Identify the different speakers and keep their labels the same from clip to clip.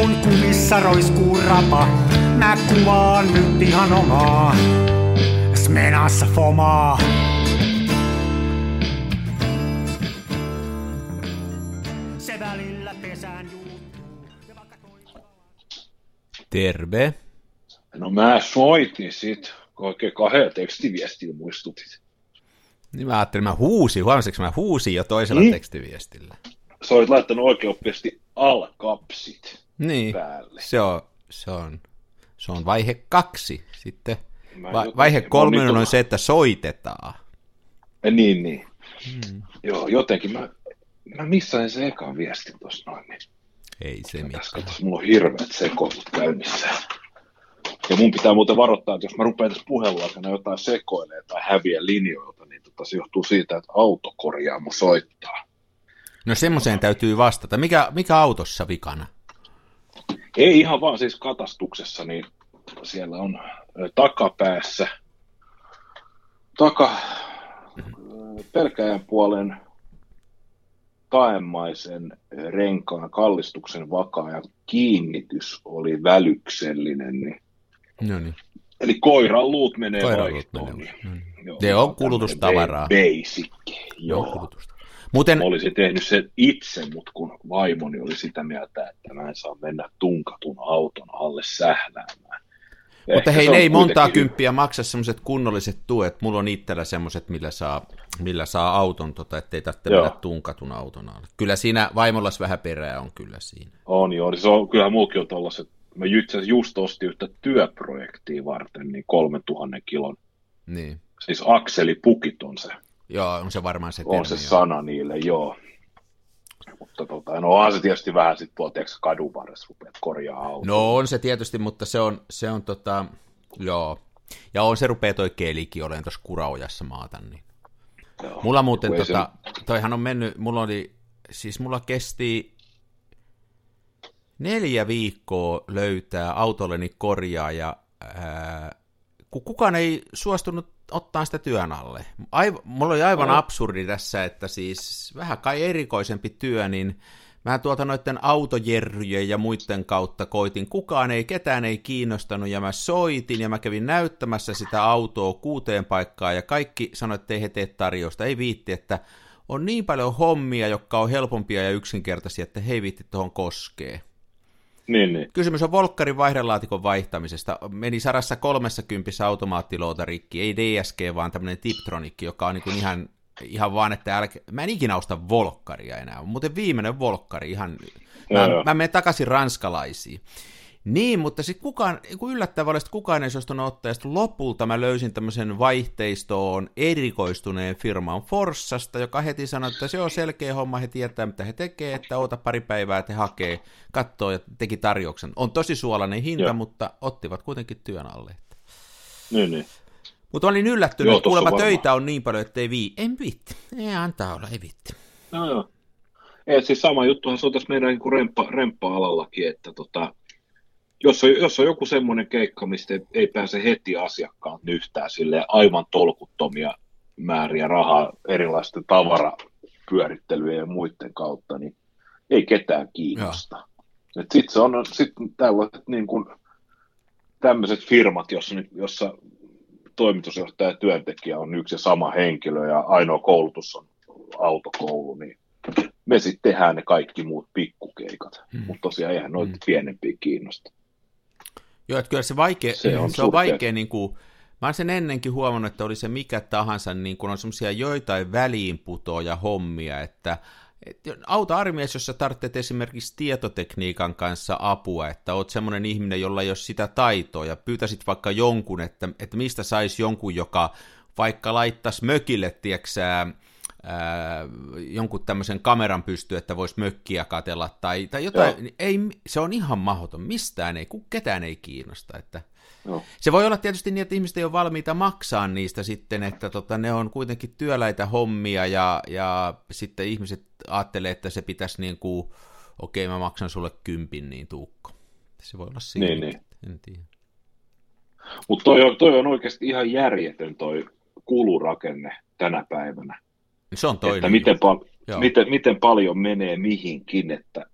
Speaker 1: kun kumissa roiskuu rapa, mä kuvaan nyt ihan omaa. Smenassa fomaa. Se välillä pesään juuttuu.
Speaker 2: Terve.
Speaker 3: No mä soitin sit, kun oikein kahden tekstiviestillä muistutit.
Speaker 2: Niin mä ajattelin, mä huusin, huomasitko mä huusin jo toisella
Speaker 3: Niin.
Speaker 2: tekstiviestillä.
Speaker 3: Sä olit laittanut oikein alkapsit
Speaker 2: Niin,
Speaker 3: päälle.
Speaker 2: se on, se on, se on vaihe kaksi. Sitten va- vaihe
Speaker 3: nyt
Speaker 2: on se, että soitetaan.
Speaker 3: Niin, niin.
Speaker 2: Hmm.
Speaker 3: Joo, jotenkin mä, mä missain se ekan viestin tuossa noin. Niin.
Speaker 2: Ei se
Speaker 3: Tässä
Speaker 2: mitään.
Speaker 3: katsotaan, mulla on hirveät sekoilut käynnissä. Ja mun pitää muuten varoittaa, että jos mä rupean tässä puhelun aikana jotain sekoilee tai häviä linjoilta, niin tota, se johtuu siitä, että autokorjaamo soittaa.
Speaker 2: No semmoiseen täytyy vastata. Mikä, mikä autossa vikana?
Speaker 3: Ei ihan vaan siis katastuksessa, niin siellä on takapäässä, taka, pelkäjän puolen taemmaisen renkaan kallistuksen vakaa ja kiinnitys oli välyksellinen. Niin,
Speaker 2: No niin.
Speaker 3: eli koiran luut menee
Speaker 2: Koiran luut menee.
Speaker 3: Niin,
Speaker 2: Ne on kulutustavaraa.
Speaker 3: Basic,
Speaker 2: Joo.
Speaker 3: Mä olisin tehnyt sen itse, mutta kun vaimoni oli sitä mieltä, että mä en saa mennä tunkatun auton alle sähläämään.
Speaker 2: mutta
Speaker 3: Ehkä
Speaker 2: hei, ne ei montaa kymppiä maksa semmoiset kunnolliset tuet. Mulla on itsellä semmoiset, millä saa, millä saa auton, tota, ettei tarvitse
Speaker 3: Joo.
Speaker 2: mennä tunkatun auton alle. Kyllä siinä vaimollas vähän perää on kyllä siinä.
Speaker 3: On joo, se on, kyllähän muukin on tollaset. Mä itse just ostin yhtä työprojektia varten, niin 3000 kilon.
Speaker 2: Niin.
Speaker 3: Siis akselipukit on se,
Speaker 2: Joo, on se varmaan se
Speaker 3: on se
Speaker 2: termi, joo.
Speaker 3: sana niille, joo. Mutta tota, no onhan se tietysti vähän sitten tuolla tiedätkö, kadun varressa rupeat korjaa autoa.
Speaker 2: No on se tietysti, mutta se on, se on tota, joo. Ja on se rupeaa toi kelikin olen tuossa kuraojassa maata, niin.
Speaker 3: Joo.
Speaker 2: Mulla muuten, tota, toihan on mennyt, mulla oli, siis mulla kesti neljä viikkoa löytää autolleni korjaaja, ää, kun kukaan ei suostunut ottaa sitä työn alle. Aiv, mulla oli aivan absurdi tässä, että siis vähän kai erikoisempi työ, niin mä tuolta noiden autojerryjen ja muiden kautta koitin, kukaan ei, ketään ei kiinnostanut, ja mä soitin, ja mä kävin näyttämässä sitä autoa kuuteen paikkaan, ja kaikki sanoivat, että ei he tee tarjousta, ei viitti, että on niin paljon hommia, jotka on helpompia ja yksinkertaisia, että he ei viitti tuohon koskee.
Speaker 3: Niin, niin.
Speaker 2: Kysymys on Volkkarin vaihdelaatikon vaihtamisesta. Meni sarassa 30 automaattilouta rikki, ei DSG, vaan tämmöinen Tiptronikki, joka on niin kuin ihan, ihan vaan, että älkä... mä en ikinä osta Volkkaria enää. Muuten viimeinen Volkkari, ihan... Mä,
Speaker 3: joo.
Speaker 2: mä menen takaisin ranskalaisiin. Niin, mutta sitten kukaan, kun yllättävää oli, että kukaan ei suostunut ottaa, ja sitten lopulta mä löysin tämmöisen vaihteistoon erikoistuneen firman Forssasta, joka heti sanoi, että se on selkeä homma, he tietää mitä he tekee, että oota pari päivää, että he hakee, katsoo ja teki tarjouksen. On tosi suolainen hinta,
Speaker 3: Joo.
Speaker 2: mutta ottivat kuitenkin työn alle.
Speaker 3: niin, niin.
Speaker 2: Mutta olin yllättynyt,
Speaker 3: Joo,
Speaker 2: että kuulemma
Speaker 3: varmaan.
Speaker 2: töitä on niin paljon, että ei vii. En viitti. Ei antaa olla, ei viitti.
Speaker 3: No joo. Ei, siis sama juttuhan se on tässä meidän niin remppa, remppa-alallakin, että tota, jos, on, jos on joku semmoinen keikka, mistä ei, ei pääse heti asiakkaan nyhtää sille aivan tolkuttomia määriä rahaa erilaisten tavarapyörittelyjen ja muiden kautta, niin ei ketään kiinnosta. Sitten se on sit tällaiset niin kuin, tämmöiset firmat, jossa, jossa toimitusjohtaja ja työntekijä on yksi ja sama henkilö ja ainoa koulutus on autokoulu, niin me sitten tehdään ne kaikki muut pikkukeikat.
Speaker 2: Hmm.
Speaker 3: Mutta tosiaan eihän noita
Speaker 2: Hmm.
Speaker 3: pienempiä kiinnosta.
Speaker 2: Joo, että kyllä se, vaikea,
Speaker 3: Se on
Speaker 2: se on vaikea, niin kuin, mä olen sen ennenkin huomannut, että oli se mikä tahansa, niin kuin on semmoisia joitain väliinputoja hommia, että et auta armias, jos sä tarvitset esimerkiksi tietotekniikan kanssa apua, että oot semmoinen ihminen, jolla ei ole sitä taitoa, ja pyytäisit vaikka jonkun, että, että mistä saisi jonkun, joka vaikka laittaisi mökille, tieksää, ää, jonkun tämmöisen kameran pystyy, että voisi mökkiä katella tai, tai jotain,
Speaker 3: Joo.
Speaker 2: ei, se on ihan mahdoton, mistään ei, ku- ketään ei kiinnosta, että
Speaker 3: Joo.
Speaker 2: se voi olla tietysti niin, että ihmiset ei ole valmiita maksaa niistä sitten, että tota, ne on kuitenkin työläitä hommia ja, ja sitten ihmiset ajattelee, että se pitäisi niin kuin, okei mä maksan sulle kympin, niin tuukko. Se voi olla siinä.
Speaker 3: Niin, niin.
Speaker 2: En tiedä.
Speaker 3: Mutta toi, on- toi on oikeasti ihan järjetön toi kulurakenne tänä päivänä.
Speaker 2: Se on toinen.
Speaker 3: että miten, pal-
Speaker 2: Joo.
Speaker 3: miten, miten paljon menee mihinkin, että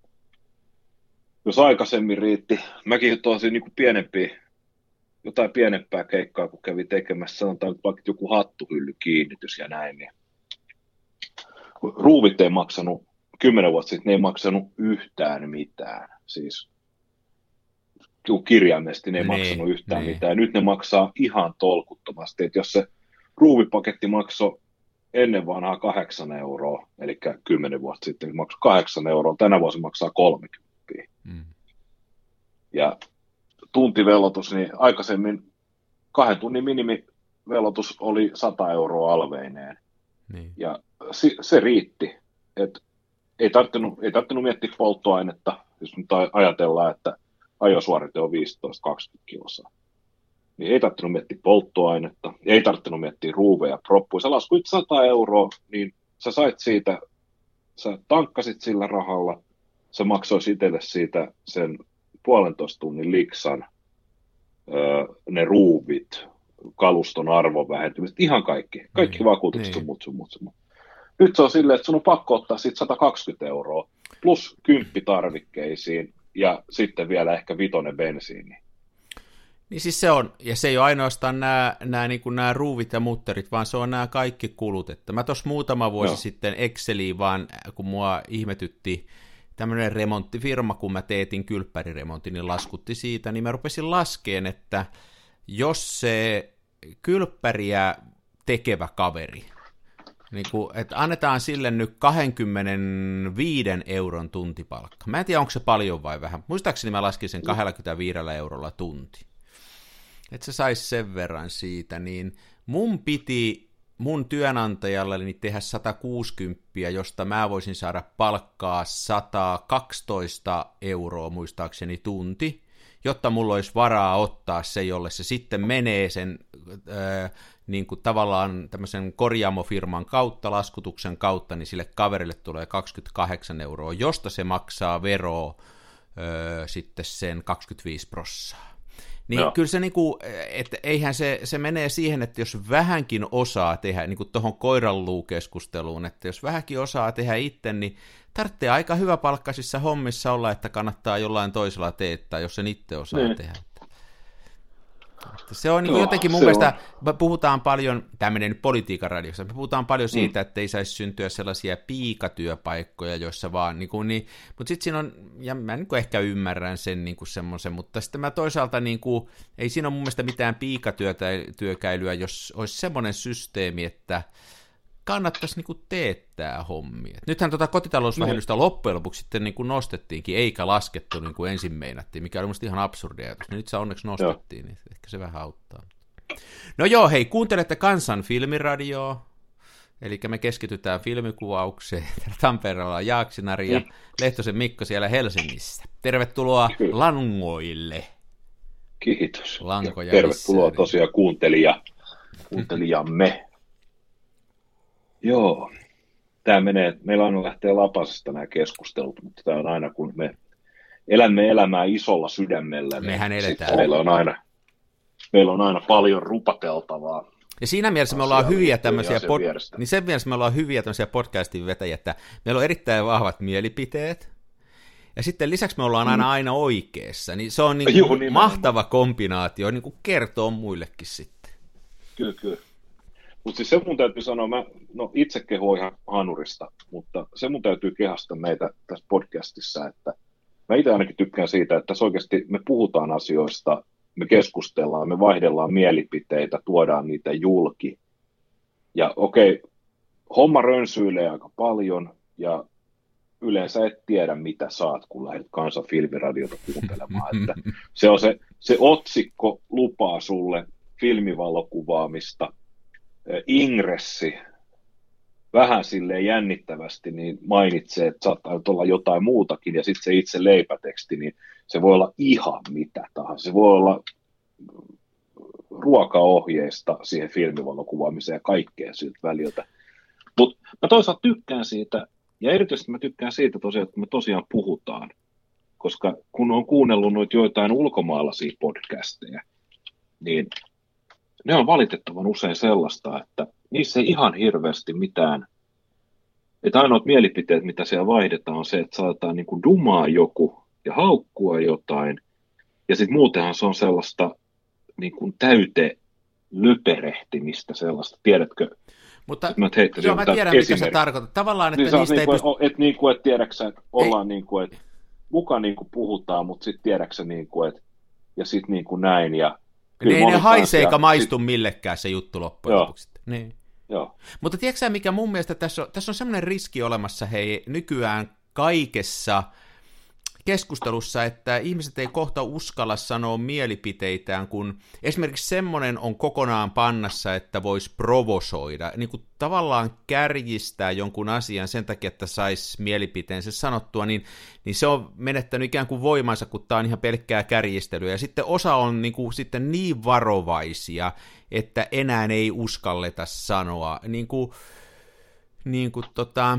Speaker 3: jos aikaisemmin riitti, mäkin tosin niin pienempi, jotain pienempää keikkaa, kun kävi tekemässä, sanotaan vaikka joku hattuhylly kiinnitys ja näin, niin ruuvit ei maksanut, kymmenen vuotta sitten ne ei maksanut yhtään mitään, siis kirjaimesti ne ei niin, maksanut yhtään niin. mitään. Nyt ne maksaa ihan tolkuttomasti, että jos se ruuvipaketti maksoi ennen vanhaa kahdeksan euroa, eli kymmenen vuotta sitten maksoi kahdeksan euroa, tänä vuosi maksaa 30. Mm. Ja tuntivelotus, niin aikaisemmin kahden tunnin minimivelotus oli 100 euroa alveineen. Niin. Ja se, se riitti. Et ei, tarttunut, ei tarttunut miettiä polttoainetta, jos nyt ajatellaan, että ajosuorite on 15-20 kilosaa. Niin ei tarttunut miettiä polttoainetta, ei tarttunut miettiä ruuveja, proppuja. Sä laskuit 100 euroa, niin sä sait siitä, sä tankkasit sillä rahalla, sä maksoisi itselle siitä sen puolentoista tunnin liksan, ne ruuvit, kaluston arvon vähentymiset, ihan kaikki. Kaikki niin, vakuutukset niin. mut, sun, mut, sun. Nyt se on silleen, että sun on pakko ottaa sit 120 euroa plus kymppi tarvikkeisiin ja sitten vielä ehkä vitonen bensiini.
Speaker 2: Niin siis se on, ja se ei ole ainoastaan nämä, nämä, niin nämä ruuvit ja mutterit, vaan se on nämä kaikki kulut. Että mä tuossa muutama vuosi no. sitten Exceliin vaan, kun mua ihmetytti tämmöinen remonttifirma, kun mä teetin kylppäriremontin, niin laskutti siitä, niin mä rupesin laskeen, että jos se kylppäriä tekevä kaveri, niin kuin, että annetaan sille nyt 25 euron tuntipalkka. Mä en tiedä, onko se paljon vai vähän. Muistaakseni mä laskin sen 25 eurolla tunti. Että se saisi sen verran siitä, niin mun piti mun työnantajalleni tehdä 160, josta mä voisin saada palkkaa 112 euroa muistaakseni tunti, jotta mulla olisi varaa ottaa se, jolle se sitten menee sen äh, niin kuin tavallaan tämmöisen korjaamofirman kautta, laskutuksen kautta, niin sille kaverille tulee 28 euroa, josta se maksaa veroa äh, sitten sen 25 prossaa. Niin Joo. kyllä se niinku, että eihän se, se menee siihen, että jos vähänkin osaa tehdä, niin kuin tuohon koiranluukeskusteluun, että jos vähänkin osaa tehdä itse, niin tarvitsee aika hyvä palkkaisissa hommissa olla, että kannattaa jollain toisella teettää, jos sen itse osaa niin. tehdä. Että se on niin jotenkin mun mielestä, on. puhutaan paljon, tämä menee nyt politiikan radiossa, me puhutaan paljon siitä, mm. että ei saisi syntyä sellaisia piikatyöpaikkoja, joissa vaan, niin kuin, niin, mutta sitten siinä on, ja mä niin kuin ehkä ymmärrän sen niin kuin semmoisen, mutta sitten mä toisaalta, niin kuin, ei siinä ole mun mielestä mitään piikatyökäilyä, jos olisi semmoinen systeemi, että kannattaisi niinku teettää hommia. Nythän tuota kotitalousvähennystä no. loppujen lopuksi sitten niinku nostettiinkin, eikä laskettu niin kuin ensin meinattiin, mikä oli ihan absurdi ajatus. Nyt se onneksi nostettiin, joo. niin ehkä se vähän auttaa. No joo, hei, kuuntelette Kansan filmiradioa, eli me keskitytään filmikuvaukseen. Tampereella on Jaaksinari ja mm. Lehtosen Mikko siellä Helsingissä. Tervetuloa Kyllä. langoille.
Speaker 3: Kiitos. Lankoja tervetuloa tosiaan kuuntelija, kuuntelijamme. Joo, tämä menee, meillä on lähtee lapasesta nämä keskustelut, mutta tämä on aina kun me elämme elämää isolla sydämellä, niin
Speaker 2: Mehän eletään.
Speaker 3: meillä on aina meillä on aina paljon rupateltavaa.
Speaker 2: Ja siinä mielessä me ollaan hyviä tämmöisiä, pod- niin sen mielessä me ollaan hyviä tämmöisiä podcastin vetäjiä, että meillä on erittäin vahvat mielipiteet, ja sitten lisäksi me ollaan aina mm. aina oikeassa, niin se on niin Juh, mahtava kombinaatio, niin kuin kertoo muillekin sitten.
Speaker 3: Kyllä, kyllä. Mutta siis se mun täytyy sanoa, mä no itse kehoin ihan hanurista, mutta se mun täytyy kehasta meitä tässä podcastissa, että mä itse ainakin tykkään siitä, että tässä oikeasti me puhutaan asioista, me keskustellaan, me vaihdellaan mielipiteitä, tuodaan niitä julki. Ja okei, homma rönsyilee aika paljon ja yleensä et tiedä, mitä saat, kun lähdet kansan filmiradiota kuuntelemaan. Että se, on se, se otsikko lupaa sulle filmivalokuvaamista – ingressi vähän sille jännittävästi niin mainitsee, että saattaa olla jotain muutakin, ja sitten se itse leipäteksti, niin se voi olla ihan mitä tahansa. Se voi olla ruokaohjeista siihen filmivalokuvaamiseen ja kaikkea siltä väliltä. Mutta mä toisaalta tykkään siitä, ja erityisesti mä tykkään siitä tosiaan, että me tosiaan puhutaan, koska kun on kuunnellut noita joitain ulkomaalaisia podcasteja, niin ne on valitettavan usein sellaista, että niissä ei ihan hirveästi mitään, että ainoat mielipiteet, mitä siellä vaihdetaan, on se, että saataan niin kuin dumaa joku, ja haukkua jotain. Ja sitten muutenhan se on sellaista niin kuin täyte löperehtimistä sellaista, tiedätkö?
Speaker 2: Mutta mä, joo, mä tiedän, mitä se tarkoittaa. Tavallaan, että
Speaker 3: niin
Speaker 2: niistä
Speaker 3: niin
Speaker 2: ei
Speaker 3: kuin, pysty... et, niin kuin, että tiedäksä, että ollaan ei. niin kuin, että muka niin kuin puhutaan, mutta sitten tiedäksä niin kuin, että ja sitten niin kuin näin. Ja
Speaker 2: niin ei ne haisee eikä maistu sit... millekään se juttu loppujen lopuksi. Niin.
Speaker 3: Joo.
Speaker 2: Mutta tiedätkö mikä mun mielestä tässä on, tässä on semmoinen riski olemassa hei nykyään kaikessa – keskustelussa, että ihmiset ei kohta uskalla sanoa mielipiteitään, kun esimerkiksi semmoinen on kokonaan pannassa, että voisi provosoida, niin kuin tavallaan kärjistää jonkun asian sen takia, että saisi mielipiteensä sanottua, niin, niin se on menettänyt ikään kuin voimansa, kun tämä on ihan pelkkää kärjistelyä. Ja sitten osa on niin, kuin, sitten niin varovaisia, että enää ei uskalleta sanoa. Niin kuin, niin kuin tota,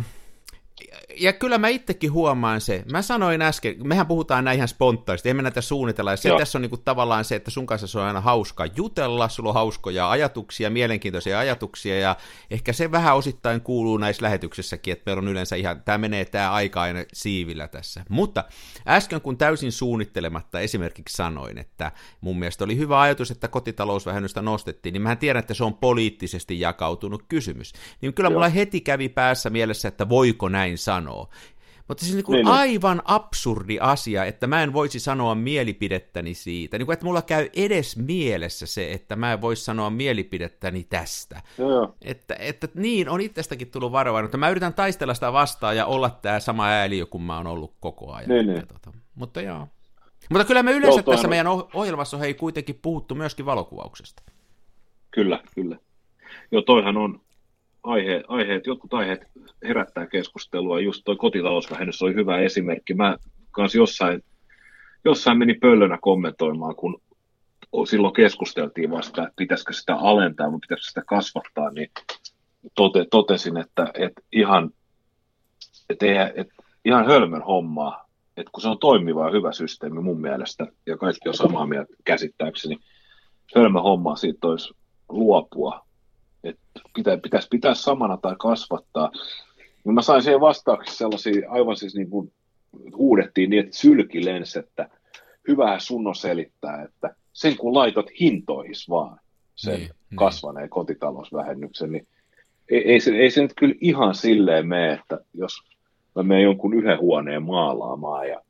Speaker 2: ja kyllä mä itsekin huomaan se. Mä sanoin äsken, mehän puhutaan näin ihan spontaanisti, emme näitä suunnitella. Ja se Joo. tässä on niinku tavallaan se, että sun kanssa se on aina hauska jutella, sulla on hauskoja ajatuksia, mielenkiintoisia ajatuksia, ja ehkä se vähän osittain kuuluu näissä lähetyksissäkin, että meillä on yleensä ihan, tämä menee tämä aika aina siivillä tässä. Mutta äsken kun täysin suunnittelematta esimerkiksi sanoin, että mun mielestä oli hyvä ajatus, että kotitalousvähennystä nostettiin, niin mä tiedän, että se on poliittisesti jakautunut kysymys. Niin kyllä Joo. mulla heti kävi päässä mielessä, että voiko näin näin sanoo. Mutta siis niin kuin niin, aivan absurdi asia, että mä en voisi sanoa mielipidettäni siitä. Niin kuin, että mulla käy edes mielessä se, että mä en voisi sanoa mielipidettäni tästä.
Speaker 3: Joo.
Speaker 2: Että, että niin, on itsestäkin tullut varovainen, mutta mä yritän taistella sitä vastaan ja olla tämä sama ääliö, kun mä oon ollut koko ajan.
Speaker 3: Niin, niin.
Speaker 2: Tota, mutta joo. Mutta kyllä me yleensä Joo, tässä on... meidän ohjelmassa hei kuitenkin puhuttu myöskin valokuvauksesta.
Speaker 3: Kyllä, kyllä. Joo, toihan on, aihe, aiheet, jotkut aiheet herättää keskustelua. Just tuo kotitalousvähennys oli hyvä esimerkki. Mä kanssa jossain, jossain meni pöllönä kommentoimaan, kun silloin keskusteltiin vasta, että pitäisikö sitä alentaa, mutta pitäisikö sitä kasvattaa, niin tote, totesin, että, että ihan, että että ihan hölmön hommaa, että kun se on toimiva ja hyvä systeemi mun mielestä, ja kaikki on samaa mieltä käsittääkseni, hölmö hommaa siitä olisi luopua, että pitäisi pitää samana tai kasvattaa. Niin mä sain siihen vastauksessa sellaisia, aivan siis niin kuin huudettiin niin, että sylki lensi, että hyvää sun on selittää, että sen kun laitot hintoihin vaan sen niin, niin. kasvaneen niin. kotitalousvähennyksen, niin ei, ei, se, ei se nyt kyllä ihan silleen mene, että jos mä menen jonkun yhden huoneen maalaamaan ja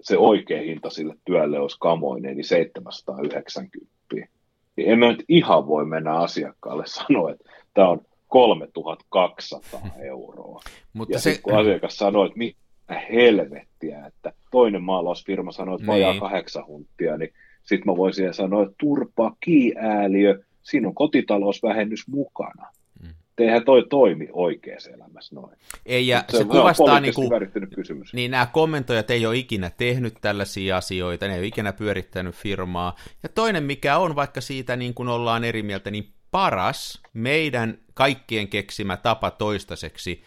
Speaker 3: se oikea hinta sille työlle olisi kamoinen, niin 790 niin en mä nyt ihan voi mennä asiakkaalle sanoa, että tämä on 3200 euroa. Mutta ja se... kun asiakas sanoo, että mitä helvettiä, että toinen maalausfirma sanoo, että vajaa niin. kahdeksan huntia, niin sitten mä voisin sanoa, että turpa kiääliö, siinä on kotitalousvähennys mukana. Mm. Eihän toi toimi oikeassa elämässä noin.
Speaker 2: Ei, ja se, se kuvastaa niin kuin, kysymys. Niin nämä kommentoijat ei ole ikinä tehnyt tällaisia asioita, ne ei ole ikinä pyörittänyt firmaa. Ja toinen, mikä on, vaikka siitä niin kuin ollaan eri mieltä, niin paras meidän kaikkien keksimä tapa toistaiseksi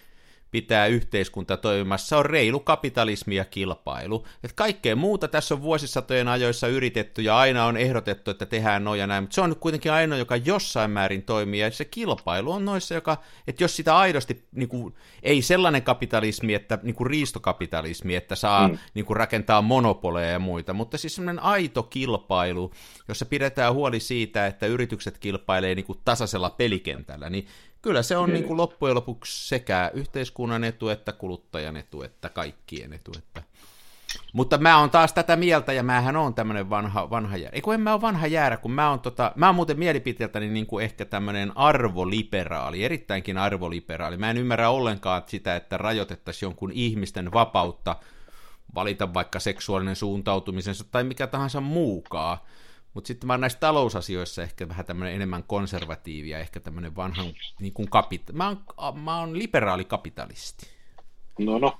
Speaker 2: pitää yhteiskunta toimimassa, on reilu kapitalismi ja kilpailu. Et kaikkea muuta tässä on vuosisatojen ajoissa yritetty ja aina on ehdotettu, että tehdään noin ja näin, mutta se on nyt kuitenkin ainoa, joka jossain määrin toimii ja se kilpailu on noissa, joka, että jos sitä aidosti, niin kuin, ei sellainen kapitalismi, että niin kuin riistokapitalismi, että saa mm. niin kuin rakentaa monopoleja ja muita, mutta siis sellainen aito kilpailu, jossa pidetään huoli siitä, että yritykset kilpailee niin kuin tasaisella pelikentällä, niin kyllä se on niin kuin loppujen lopuksi sekä yhteiskunnan etu että kuluttajan etu että kaikkien etu. Että... Mutta mä oon taas tätä mieltä ja mähän on tämmöinen vanha, vanha jäärä. Eikö en mä ole vanha jäärä, kun mä oon, tota, mä oon muuten mielipiteeltäni niin kuin ehkä tämmöinen arvoliberaali, erittäinkin arvoliberaali. Mä en ymmärrä ollenkaan sitä, että rajoitettaisiin jonkun ihmisten vapautta valita vaikka seksuaalinen suuntautumisensa tai mikä tahansa muukaan mutta sitten mä oon näissä talousasioissa ehkä vähän tämmöinen enemmän konservatiivi ja ehkä tämmöinen vanhan niin kuin kapita- mä, oon, mä oon liberaali kapitalisti.
Speaker 3: No no.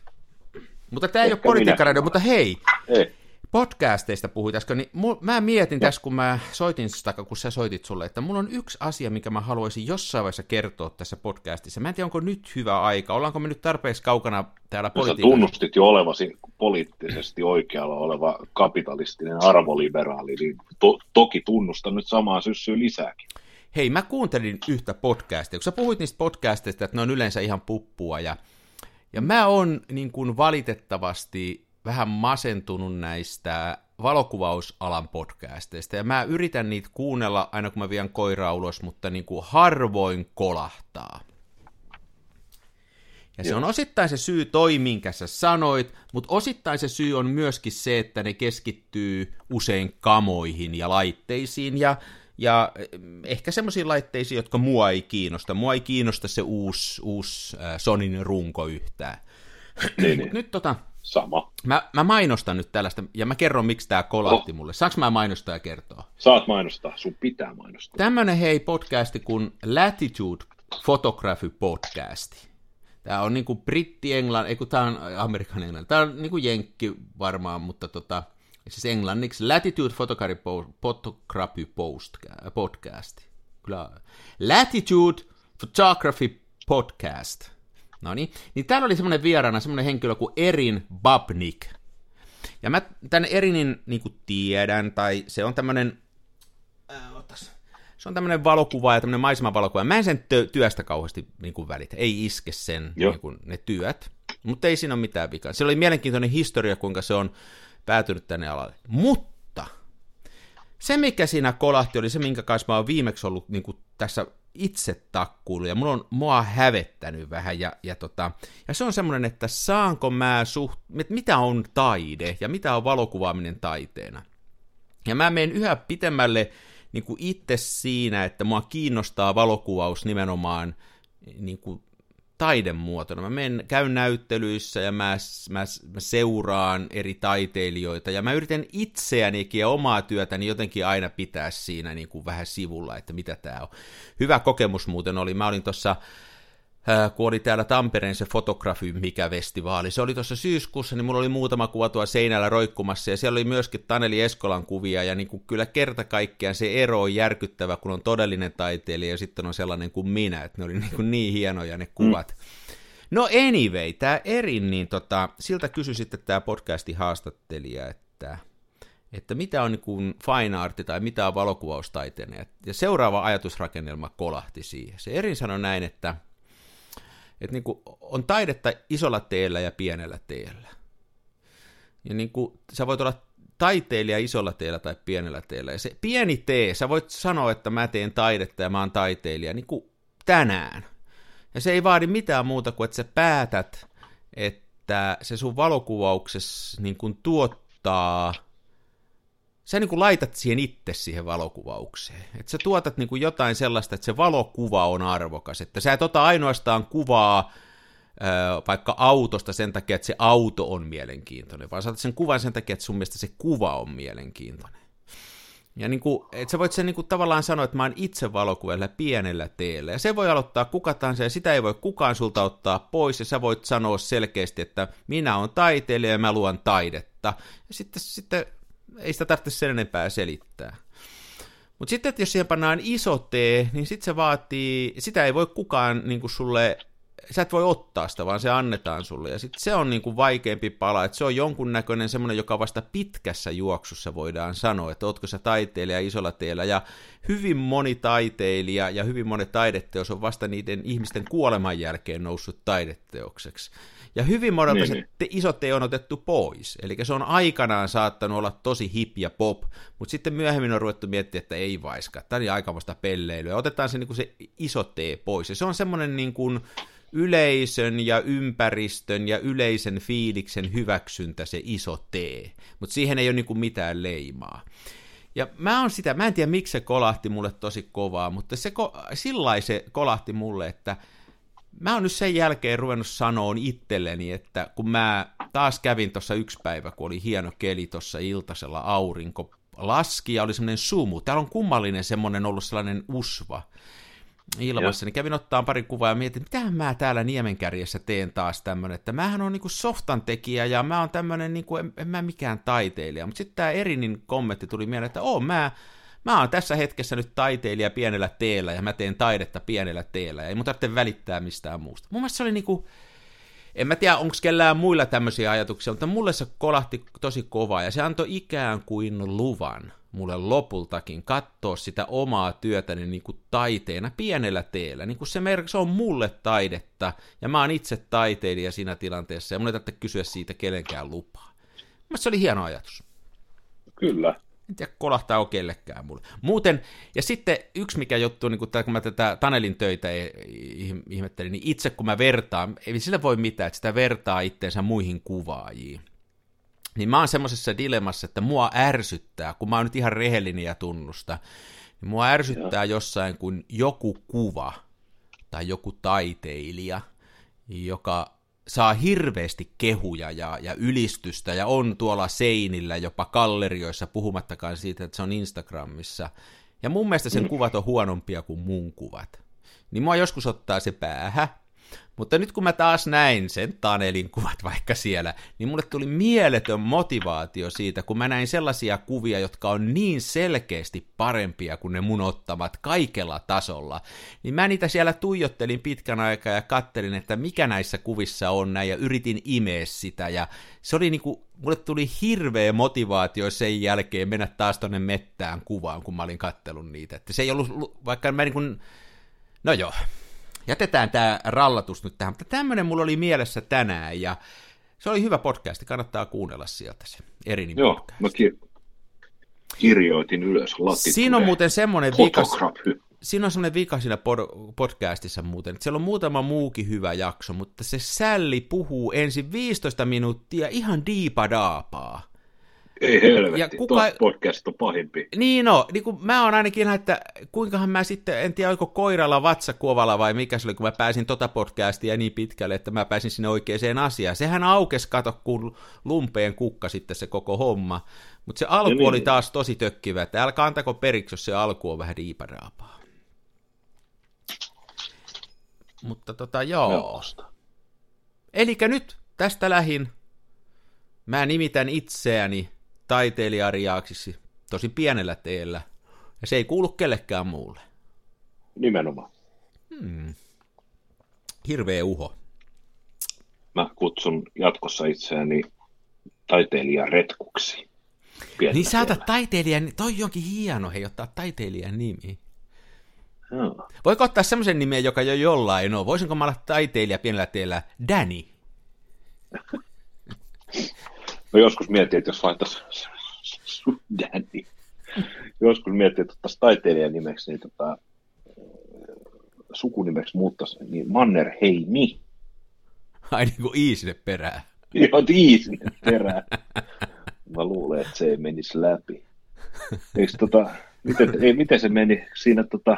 Speaker 2: Mutta tämä ei ole politiikkaradio, mutta hei, ei podcasteista puhuit äsken, niin mul, mä mietin tässä, kun mä soitin sitä, kun sä soitit sulle, että mulla on yksi asia, mikä mä haluaisin jossain vaiheessa kertoa tässä podcastissa. Mä en tiedä, onko nyt hyvä aika, ollaanko me nyt tarpeeksi kaukana täällä politiikassa.
Speaker 3: Sä tunnustit jo olevasi poliittisesti oikealla oleva kapitalistinen arvoliberaali, niin to, toki tunnustan nyt samaa syssyä lisääkin.
Speaker 2: Hei, mä kuuntelin yhtä podcastia, kun sä puhuit niistä podcasteista, että ne on yleensä ihan puppua, ja, ja mä oon niin kuin valitettavasti vähän masentunut näistä valokuvausalan podcasteista, ja mä yritän niitä kuunnella aina kun mä vien koiraa ulos, mutta niin kuin harvoin kolahtaa. Ja se on osittain se syy toi, minkä sä sanoit, mutta osittain se syy on myöskin se, että ne keskittyy usein kamoihin ja laitteisiin, ja, ja ehkä semmoisiin laitteisiin, jotka mua ei kiinnosta. Mua ei kiinnosta se uusi, uusi äh, Sonin runko yhtään.
Speaker 3: Niin, niin.
Speaker 2: Nyt tota,
Speaker 3: Sama.
Speaker 2: Mä, mä mainostan nyt tällaista, ja mä kerron, miksi tämä kolahti oh. mulle. Saanko mä mainostaa ja kertoa?
Speaker 3: Saat mainostaa, sun pitää mainostaa.
Speaker 2: Tämmönen hei podcasti kuin Latitude Photography Podcasti. Tämä on niinku britti englann, ei kun tämä on amerikan englann. Tämä on niinku jenkki varmaan, mutta tota, siis englanniksi Latitude Photography, Photography Post, Podcast. Kyllä. Latitude Photography Podcast. No niin, niin täällä oli semmoinen vieraana semmoinen henkilö kuin Erin Babnik. Ja mä tämän Erinin niin kuin tiedän, tai se on tämmöinen, äh, otas, se on tämmöinen valokuva ja tämmöinen maisemavalokuva. Mä en sen tö- työstä kauheasti niin kuin välitä, ei iske sen niin kuin, ne työt, mutta ei siinä ole mitään vikaa. Se oli mielenkiintoinen historia, kuinka se on päätynyt tänne alalle. Mutta se, mikä siinä kolahti, oli se, minkä kanssa mä oon viimeksi ollut niin kuin tässä itse takkuilu, ja mulla on mua hävettänyt vähän, ja, ja, tota, ja se on semmoinen, että saanko mä suht, mitä on taide, ja mitä on valokuvaaminen taiteena. Ja mä menen yhä pitemmälle niin kuin itse siinä, että mua kiinnostaa valokuvaus nimenomaan niin kuin taidemuotona. Mä menen, käyn näyttelyissä ja mä, mä, mä seuraan eri taiteilijoita ja mä yritän itseänikin ja omaa työtäni jotenkin aina pitää siinä niin kuin vähän sivulla, että mitä tää on. Hyvä kokemus muuten oli, mä olin tuossa kun oli täällä Tampereen se fotografi mikä festivaali. Se oli tuossa syyskuussa, niin mulla oli muutama kuva tuolla seinällä roikkumassa, ja siellä oli myöskin Taneli Eskolan kuvia, ja niin kuin kyllä kerta kaikkiaan se ero on järkyttävä, kun on todellinen taiteilija, ja sitten on sellainen kuin minä, että ne oli niin, kuin niin hienoja ne kuvat. Mm. No anyway, tämä Erin, niin tota, siltä kysyi sitten tämä podcastin haastattelija, että, että mitä on niin kuin fine art tai mitä on valokuvaustaiteena. Ja seuraava ajatusrakennelma kolahti siihen. Se Erin sanoi näin, että että niin kuin on taidetta isolla teellä ja pienellä teellä. Ja niin kuin, sä voit olla taiteilija isolla teellä tai pienellä teellä. Ja se pieni tee, sä voit sanoa, että mä teen taidetta ja mä oon taiteilija niin kuin tänään. Ja se ei vaadi mitään muuta kuin, että sä päätät, että se sun valokuvauksessa niin kuin tuottaa – sä niin kuin laitat siihen itse siihen valokuvaukseen. Että sä tuotat niin kuin jotain sellaista, että se valokuva on arvokas. Että sä et ota ainoastaan kuvaa vaikka autosta sen takia, että se auto on mielenkiintoinen, vaan saatat sen kuvan sen takia, että sun mielestä se kuva on mielenkiintoinen. Ja niin kuin, että sä voit sen niin kuin tavallaan sanoa, että mä oon itse valokuvella pienellä teellä. Ja se voi aloittaa kuka tahansa, ja sitä ei voi kukaan sulta ottaa pois, ja sä voit sanoa selkeästi, että minä olen taiteilija ja mä luon taidetta. Ja sitten, sitten ei sitä tarvitse sen enempää selittää. Mutta sitten, että jos siihen pannaan iso T, niin sitten se vaatii, sitä ei voi kukaan niin kuin sulle, sä et voi ottaa sitä, vaan se annetaan sulle. Ja sitten se on niin kuin vaikeampi pala, että se on jonkunnäköinen semmoinen, joka vasta pitkässä juoksussa voidaan sanoa, että ootko sä taiteilija isolla teellä. Ja hyvin moni taiteilija ja hyvin monet taideteos on vasta niiden ihmisten kuoleman jälkeen noussut taideteokseksi. Ja hyvin monelta niin, se niin. isot te on otettu pois. Eli se on aikanaan saattanut olla tosi hip ja pop, mutta sitten myöhemmin on ruvettu miettiä, että ei vaiska. Tämä on aikamoista pelleilyä. Otetaan se, niin kuin se iso T pois. Ja se on semmoinen niin kuin yleisön ja ympäristön ja yleisen fiiliksen hyväksyntä se iso T. Mutta siihen ei ole niin kuin mitään leimaa. Ja mä on sitä, mä en tiedä miksi se kolahti mulle tosi kovaa, mutta se, sillä se kolahti mulle, että mä oon nyt sen jälkeen ruvennut sanoa itselleni, että kun mä taas kävin tuossa yksi päivä, kun oli hieno keli tuossa iltasella aurinko laski ja oli semmoinen sumu. Täällä on kummallinen semmoinen ollut sellainen usva ilmassa, ja. niin kävin ottaa pari kuvaa ja mietin, mitä mä täällä Niemenkärjessä teen taas tämmöinen, että mähän on niinku softan tekijä ja mä oon tämmöinen, niinku, en, en mä mikään taiteilija, mutta sitten tämä Erinin kommentti tuli mieleen, että oon mä mä oon tässä hetkessä nyt taiteilija pienellä teellä ja mä teen taidetta pienellä teellä ja ei mun tarvitse välittää mistään muusta. Mun mielestä se oli niinku, en mä tiedä onko kellään muilla tämmöisiä ajatuksia, mutta mulle se kolahti tosi kovaa ja se antoi ikään kuin luvan mulle lopultakin katsoa sitä omaa työtäni niin kuin taiteena pienellä teellä. Niin kuin se, mer- se on mulle taidetta ja mä oon itse taiteilija siinä tilanteessa ja mun ei tarvitse kysyä siitä kenenkään lupaa. Mutta se oli hieno ajatus.
Speaker 3: Kyllä.
Speaker 2: En tiedä, kolahtaa kellekään mulle. Muuten, ja sitten yksi mikä juttu, niin kun, tää, kun mä tätä Tanelin töitä ihmettelin, niin itse kun mä vertaan, ei sillä voi mitään, että sitä vertaa itteensä muihin kuvaajiin. Niin mä oon semmoisessa dilemmassa, että mua ärsyttää, kun mä oon nyt ihan rehellinen ja tunnusta, niin mua ärsyttää jossain kuin joku kuva tai joku taiteilija, joka saa hirveästi kehuja ja, ja ylistystä ja on tuolla seinillä jopa gallerioissa, puhumattakaan siitä, että se on Instagramissa. Ja mun mielestä sen mm. kuvat on huonompia kuin mun kuvat. Niin mua joskus ottaa se päähä, mutta nyt kun mä taas näin sen Tanelin kuvat vaikka siellä, niin mulle tuli mieletön motivaatio siitä, kun mä näin sellaisia kuvia, jotka on niin selkeästi parempia kuin ne mun ottamat kaikella tasolla. Niin mä niitä siellä tuijottelin pitkän aikaa ja kattelin, että mikä näissä kuvissa on näin ja yritin imeä sitä ja se oli niinku, mulle tuli hirveä motivaatio sen jälkeen mennä taas tonne mettään kuvaan, kun mä olin kattelun niitä. Että se ei ollut, vaikka mä niinku, no joo, jätetään tämä rallatus nyt tähän, mutta tämmöinen mulla oli mielessä tänään, ja se oli hyvä podcast, kannattaa kuunnella sieltä se eri
Speaker 3: Joo, podcast. mä ki- kirjoitin ylös.
Speaker 2: Siinä on muuten semmoinen vika, siinä on semmoinen vika siinä pod- podcastissa muuten, että siellä on muutama muukin hyvä jakso, mutta se Sälli puhuu ensin 15 minuuttia ihan diipadaapaa.
Speaker 3: Ei helvetti, ja kuka... podcast on pahimpi.
Speaker 2: Niin no, niin kuin mä oon ainakin, että kuinkahan mä sitten, en tiedä oliko koiralla vatsakuovalla vai mikä se oli, kun mä pääsin tota podcastia niin pitkälle, että mä pääsin sinne oikeaan asiaan. Sehän aukesi, kato, kun lumpeen kukka sitten se koko homma. Mutta se alku niin, oli taas tosi tökkivä, että älkää antako periksi, jos se alku on vähän diiparaapaa. Mutta tota joo. Eli nyt tästä lähin mä nimitän itseäni taiteilijariaaksiksi tosi pienellä teellä, ja se ei kuulu kellekään muulle.
Speaker 3: Nimenomaan.
Speaker 2: Hmm. Hirveä uho.
Speaker 3: Mä kutsun jatkossa itseäni taiteilijaretkuksi.
Speaker 2: Niin sä otat taiteilijan, toi onkin hieno, hei ottaa taiteilijan nimi.
Speaker 3: Joo.
Speaker 2: Voiko ottaa semmoisen nimen, joka jo jollain on? Voisinko mä olla taiteilija pienellä teellä Danny?
Speaker 3: No joskus mietin, että jos laittaisi Danny. Joskus mietin, että ottaisi taiteilijan nimeksi, niin tota, sukunimeksi muuttaisi, niin Mannerheimi.
Speaker 2: Ai niin kuin I sinne perään.
Speaker 3: Joo, I sinne perään. Mä luulen, että se ei menisi läpi. Eikö tota, miten, ei, miten se meni siinä tota,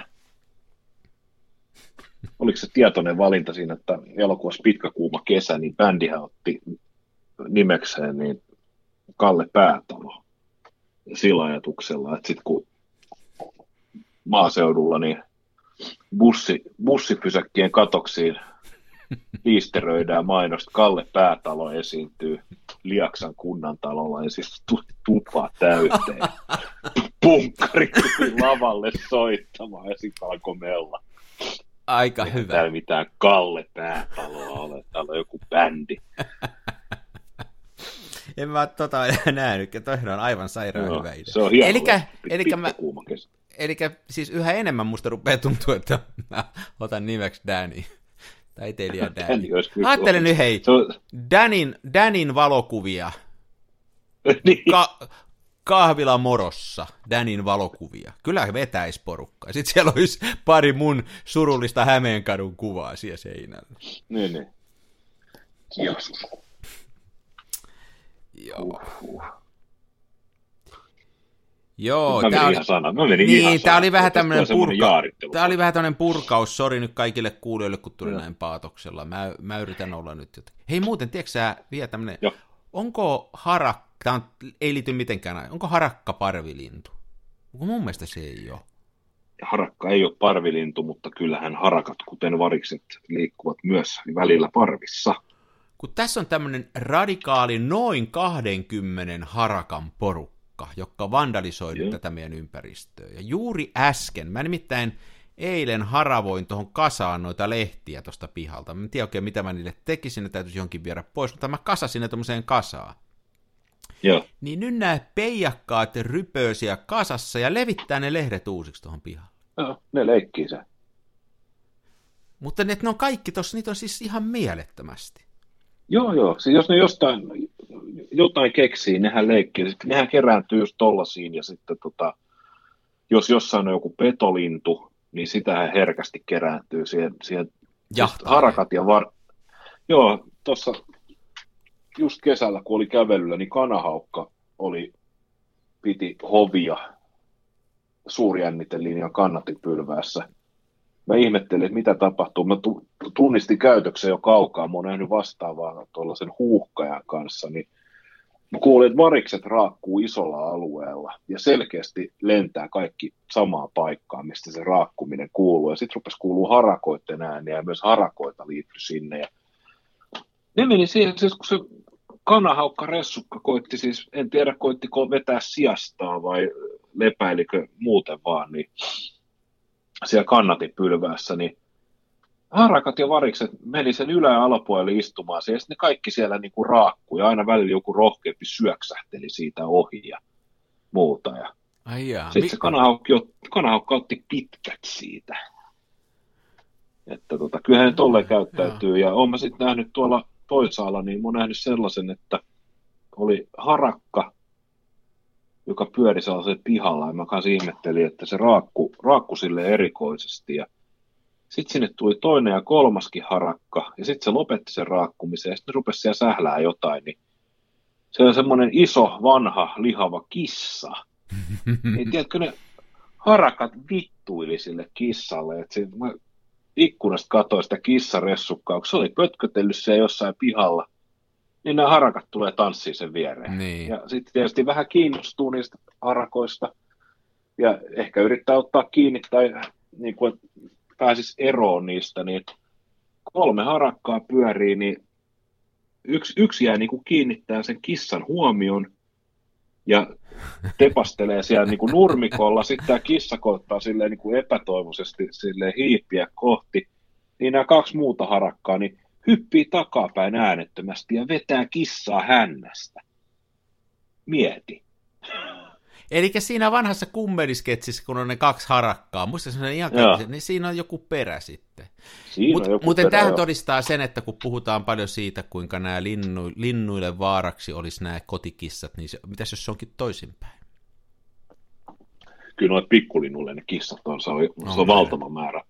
Speaker 3: oliko se tietoinen valinta siinä, että elokuvassa pitkä kuuma kesä, niin bändihän otti nimekseen niin Kalle Päätalo sillä ajatuksella, että sitten kun maaseudulla niin bussi, bussipysäkkien katoksiin liisteröidään mainosta, Kalle Päätalo esiintyy Liaksan kunnantalolla ja siis tuli tupa täyteen. Punkkari tuli lavalle soittamaan ja sitten alkoi mella.
Speaker 2: Aika Eihän hyvä.
Speaker 3: Täällä mitään Kalle Päätaloa ole, täällä on joku bändi.
Speaker 2: en mä tota nähnyt, että on aivan sairaan no, hyvä idea.
Speaker 3: Se on hieno.
Speaker 2: Elikkä, elikkä mä, elikkä siis yhä enemmän musta rupeaa tuntua, että mä otan nimeksi Danny. Taiteilija Danny. Ajattelen nyt hei, Danin, Danin valokuvia. niin. Ka- kahvila morossa, Danin valokuvia. Kyllä vetäisi porukkaa. Sitten siellä olisi pari mun surullista Hämeenkadun kuvaa siellä seinällä.
Speaker 3: Niin, niin. Jeesus.
Speaker 2: Joo. Uh, Joo,
Speaker 3: tämä oli, ihan sana. Mä menin
Speaker 2: niin, tämä oli vähän tämmöinen purka... Tämä oli vähän tämmöinen purkaus, sori nyt kaikille kuulijoille, kun tuli näin paatoksella. Mä, mä yritän olla nyt jotain. Hei muuten, tiedätkö sä vielä tämmöinen, Joo. onko harakka, tämä on, ei liity mitenkään, onko harakka parvilintu? Mun mielestä se ei ole?
Speaker 3: Harakka ei ole parvilintu, mutta kyllähän harakat, kuten varikset, liikkuvat myös välillä parvissa
Speaker 2: kun tässä on tämmöinen radikaali noin 20 harakan porukka, joka vandalisoi yeah. tätä meidän ympäristöä. Ja juuri äsken, mä nimittäin eilen haravoin tuohon kasaan noita lehtiä tuosta pihalta. Mä en tiedä oikein, mitä mä niille tekisin, ne täytyisi jonkin viedä pois, mutta mä kasasin ne tuommoiseen kasaan.
Speaker 3: Joo.
Speaker 2: Niin nyt nämä peijakkaat rypöisiä kasassa ja levittää ne lehdet uusiksi tuohon pihalle.
Speaker 3: Joo, ne leikkii se.
Speaker 2: Mutta ne, ne on kaikki tuossa, niitä on siis ihan mielettömästi.
Speaker 3: Joo, joo. Siis jos ne jostain jotain keksii, nehän leikkii. Nehän kerääntyy just tollasiin ja sitten tota, jos jossain on joku petolintu, niin sitähän herkästi kerääntyy siihen, siihen harakat ja var... Joo, tuossa just kesällä, kun oli kävelyllä, niin kanahaukka oli, piti hovia suurjännitelinjan kannatipylväässä. Mä ihmettelin, että mitä tapahtuu. Mä tunnistin käytöksen jo kaukaa. Mä oon nähnyt vastaavaa tuollaisen huuhkajan kanssa, niin Mä kuulin, että varikset raakkuu isolla alueella ja selkeästi lentää kaikki samaan paikkaan, mistä se raakkuminen kuuluu. Ja sitten rupesi kuuluu harakoiden ääniä ja myös harakoita liittyi sinne. Ja ne meni siihen, siis kun se kanahaukka ressukka koitti siis, en tiedä koittiko vetää sijastaa vai lepäilikö muuten vaan, niin siellä kannatipylväässä, niin harakat ja varikset meni sen ylä- ja alapuolelle istumaan ja sitten ne kaikki siellä niinku raakkui, ja aina välillä joku rohkeampi syöksähteli siitä ohi ja muuta. Ja
Speaker 2: Ai jaa.
Speaker 3: sitten se kanahaukki, kanahaukka otti pitkät siitä. Että tota, kyllähän ne tolleen käyttäytyy, ja olen sitten nähnyt tuolla toisaalla, niin mä oon nähnyt sellaisen, että oli harakka, joka pyöri sellaisen pihalla, ja mä kanssa ihmettelin, että se raakku, raakku sille erikoisesti, ja sitten sinne tuli toinen ja kolmaskin harakka, ja sitten se lopetti sen raakkumisen, ja sitten rupesi siellä sählää jotain, niin se on semmoinen iso, vanha, lihava kissa. niin tiedätkö, ne harakat vittuili sille kissalle, että mä ikkunasta katsoin sitä kissaressukkaa, kun se oli pötkötellyt siellä jossain pihalla, niin nämä harakat tulee tanssiin sen viereen.
Speaker 2: Niin.
Speaker 3: Ja sitten tietysti vähän kiinnostuu niistä harakoista, ja ehkä yrittää ottaa kiinni, tai niin kuin, pääsisi eroon niistä, niin kolme harakkaa pyörii, niin yksi, yksi jää niin kuin kiinnittää sen kissan huomion ja tepastelee siellä niin kuin nurmikolla, sitten tämä kissa koittaa silleen niin kuin epätoivoisesti silleen hiipiä kohti, niin nämä kaksi muuta harakkaa niin hyppii takapäin äänettömästi ja vetää kissaa hännästä. Mieti.
Speaker 2: Eli siinä vanhassa kummelisketsissä, kun on ne kaksi harakkaa, muista se ihan kaikki, niin siinä on joku perä sitten. Mutta mut tähän jo. todistaa sen, että kun puhutaan paljon siitä, kuinka nämä linnu, linnuille vaaraksi olisi nämä kotikissat, niin se, mitäs jos se onkin toisinpäin?
Speaker 3: Kyllä noille pikkulinnuille ne kissat on, se on, no, se on valtava määrä,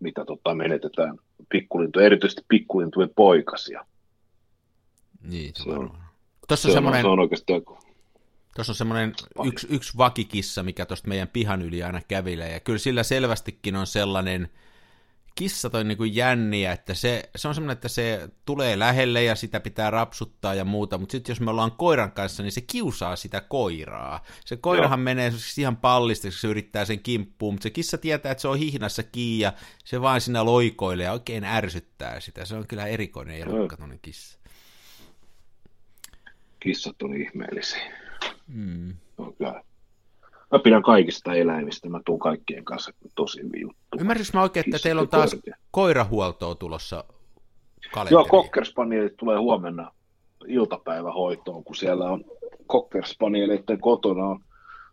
Speaker 3: mitä tota menetetään pikkulintuja, erityisesti pikkulintujen poikasia.
Speaker 2: Niin, se, se on. Tuossa on,
Speaker 3: se
Speaker 2: semmoinen...
Speaker 3: Se on oikeasti
Speaker 2: Tuossa on semmoinen yksi, yksi vakikissa, mikä tuosta meidän pihan yli aina kävilee, ja kyllä sillä selvästikin on sellainen kissa toi niin kuin jänniä, että se, se on semmoinen, että se tulee lähelle ja sitä pitää rapsuttaa ja muuta, mutta sitten jos me ollaan koiran kanssa, niin se kiusaa sitä koiraa. Se koirahan Joo. menee ihan pallisteksi, se yrittää sen kimppuun, mutta se kissa tietää, että se on hihnassa kiinni ja se vaan siinä loikoilee ja oikein ärsyttää sitä. Se on kyllä erikoinen elukka, kissa.
Speaker 3: Kissat on ihmeellisiä. Mm. Okay. Mä pidän kaikista eläimistä, mä tuun kaikkien kanssa tosi hyvin juttu.
Speaker 2: Ymmärsinkö mä oikein, että teillä on taas koirahuoltoa tulossa
Speaker 3: kalenteriin? Joo, kokkerspanielit tulee huomenna iltapäivähoitoon, kun siellä on kokkerspanieleiden kotona on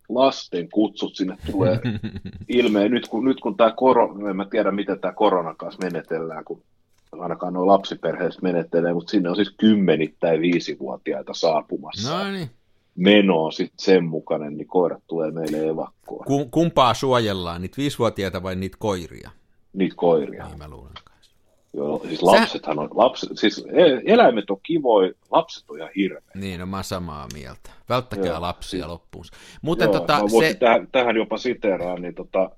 Speaker 3: lasten kutsut sinne tulee ilmeen. Nyt kun, nyt kun tämä korona, en mä tiedä miten tämä koronan kanssa menetellään, kun ainakaan nuo lapsiperheet menettelee, mutta sinne on siis kymmenittäin viisivuotiaita saapumassa.
Speaker 2: No niin
Speaker 3: meno on sitten sen mukainen, niin koirat tulee meille evakkoon.
Speaker 2: Kumpaa suojellaan, niitä viisivuotiaita vai niitä koiria?
Speaker 3: Niitä koiria.
Speaker 2: Niin mä luulen kanssa.
Speaker 3: Joo, siis lapsethan on, lapset, siis e- eläimet on kivoja, lapset on ihan hirveä.
Speaker 2: Niin, no mä samaa mieltä. Välttäkää Joo, lapsia loppuun. Muuten
Speaker 3: Joo,
Speaker 2: tota,
Speaker 3: se... tähän, tähän, jopa siteraan, niin tota,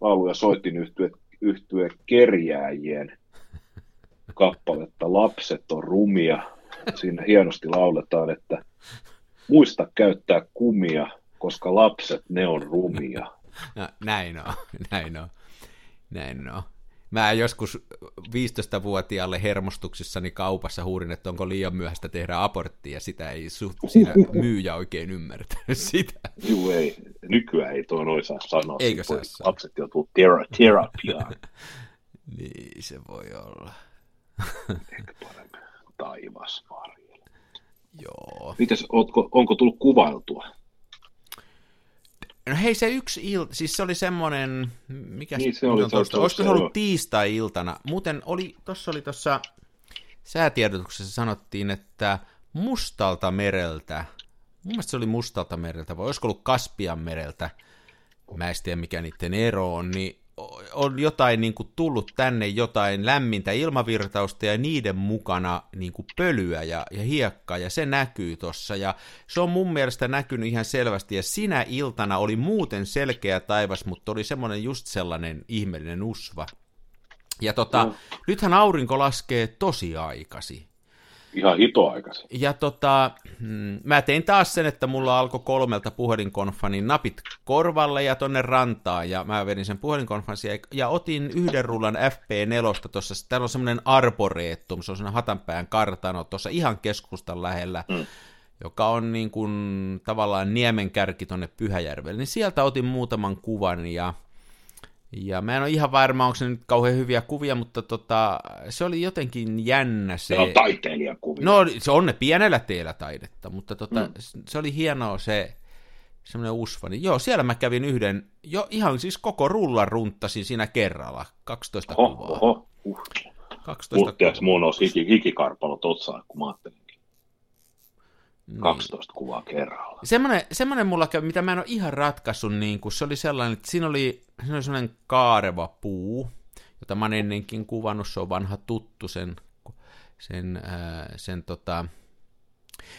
Speaker 3: laulu- ja soitin yhtye, yhtye kerjääjien kappaletta Lapset on rumia. Siinä hienosti lauletaan, että muista käyttää kumia, koska lapset, ne on rumia.
Speaker 2: No, näin on, näin on, näin on. Mä joskus 15-vuotiaalle hermostuksissani kaupassa huurin, että onko liian myöhäistä tehdä aborttia, ja sitä ei su- siinä myyjä oikein ymmärtänyt sitä.
Speaker 3: Joo, ei. Nykyään ei tuo noin saa sanoa.
Speaker 2: Eikö se
Speaker 3: Lapset joutuu tera- terapiaan.
Speaker 2: niin, se voi olla.
Speaker 3: Ehkä paremmin. Taivas, Mari.
Speaker 2: Joo.
Speaker 3: Mites, ootko, onko tullut kuvailtua?
Speaker 2: No hei, se yksi ilta, siis se oli semmoinen, mikä
Speaker 3: niin, se oli,
Speaker 2: se oli olisiko se ollut tiistai-iltana? Muuten oli, tuossa oli tuossa säätiedotuksessa sanottiin, että mustalta mereltä. Mun mielestä se oli mustalta mereltä, vai olisiko ollut Kaspian mereltä. Mä en tiedä, mikä niiden ero on, niin on jotain niin kuin tullut tänne jotain lämmintä ilmavirtausta ja niiden mukana niin kuin pölyä ja, ja hiekkaa ja se näkyy tossa ja se on mun mielestä näkynyt ihan selvästi ja sinä iltana oli muuten selkeä taivas, mutta oli semmoinen just sellainen ihmeellinen usva. Ja tota, no. nythän aurinko laskee tosi aikasi
Speaker 3: ihan hitoaikaisin.
Speaker 2: Ja tota, mm, mä tein taas sen, että mulla alkoi kolmelta puhelinkonfanin napit korvalle ja tonne rantaan, ja mä vedin sen puhelinkonfanssia ja, ja otin yhden rullan FP4 tuossa, täällä on semmoinen arboreettum, se on semmoinen Hatanpään kartano tuossa ihan keskustan lähellä, mm. joka on niin kuin tavallaan niemenkärki tonne Pyhäjärvelle, niin sieltä otin muutaman kuvan, ja ja mä en ole ihan varma, onko se nyt kauhean hyviä kuvia, mutta tota, se oli jotenkin jännä se.
Speaker 3: Se on taiteilijakuvia.
Speaker 2: No se on ne pienellä teellä taidetta, mutta tota, mm. se oli hienoa se semmoinen usva. Niin joo, siellä mä kävin yhden, jo ihan siis koko rullan runttasin siinä kerralla, 12 oho, kuvaa. Oho,
Speaker 3: uh. 12 Mutta mun olisi hiki, hikikarpalot otsaan, kun mä ajattelin. 12 niin. kuvaa kerralla.
Speaker 2: Semmoinen, semmoinen mulla kävi, mitä mä en ole ihan ratkaissut, niin kun se oli sellainen, että siinä oli, siinä oli semmoinen kaareva puu, jota mä oon ennenkin kuvannut, se on vanha tuttu, sen, sen, äh, sen, tota,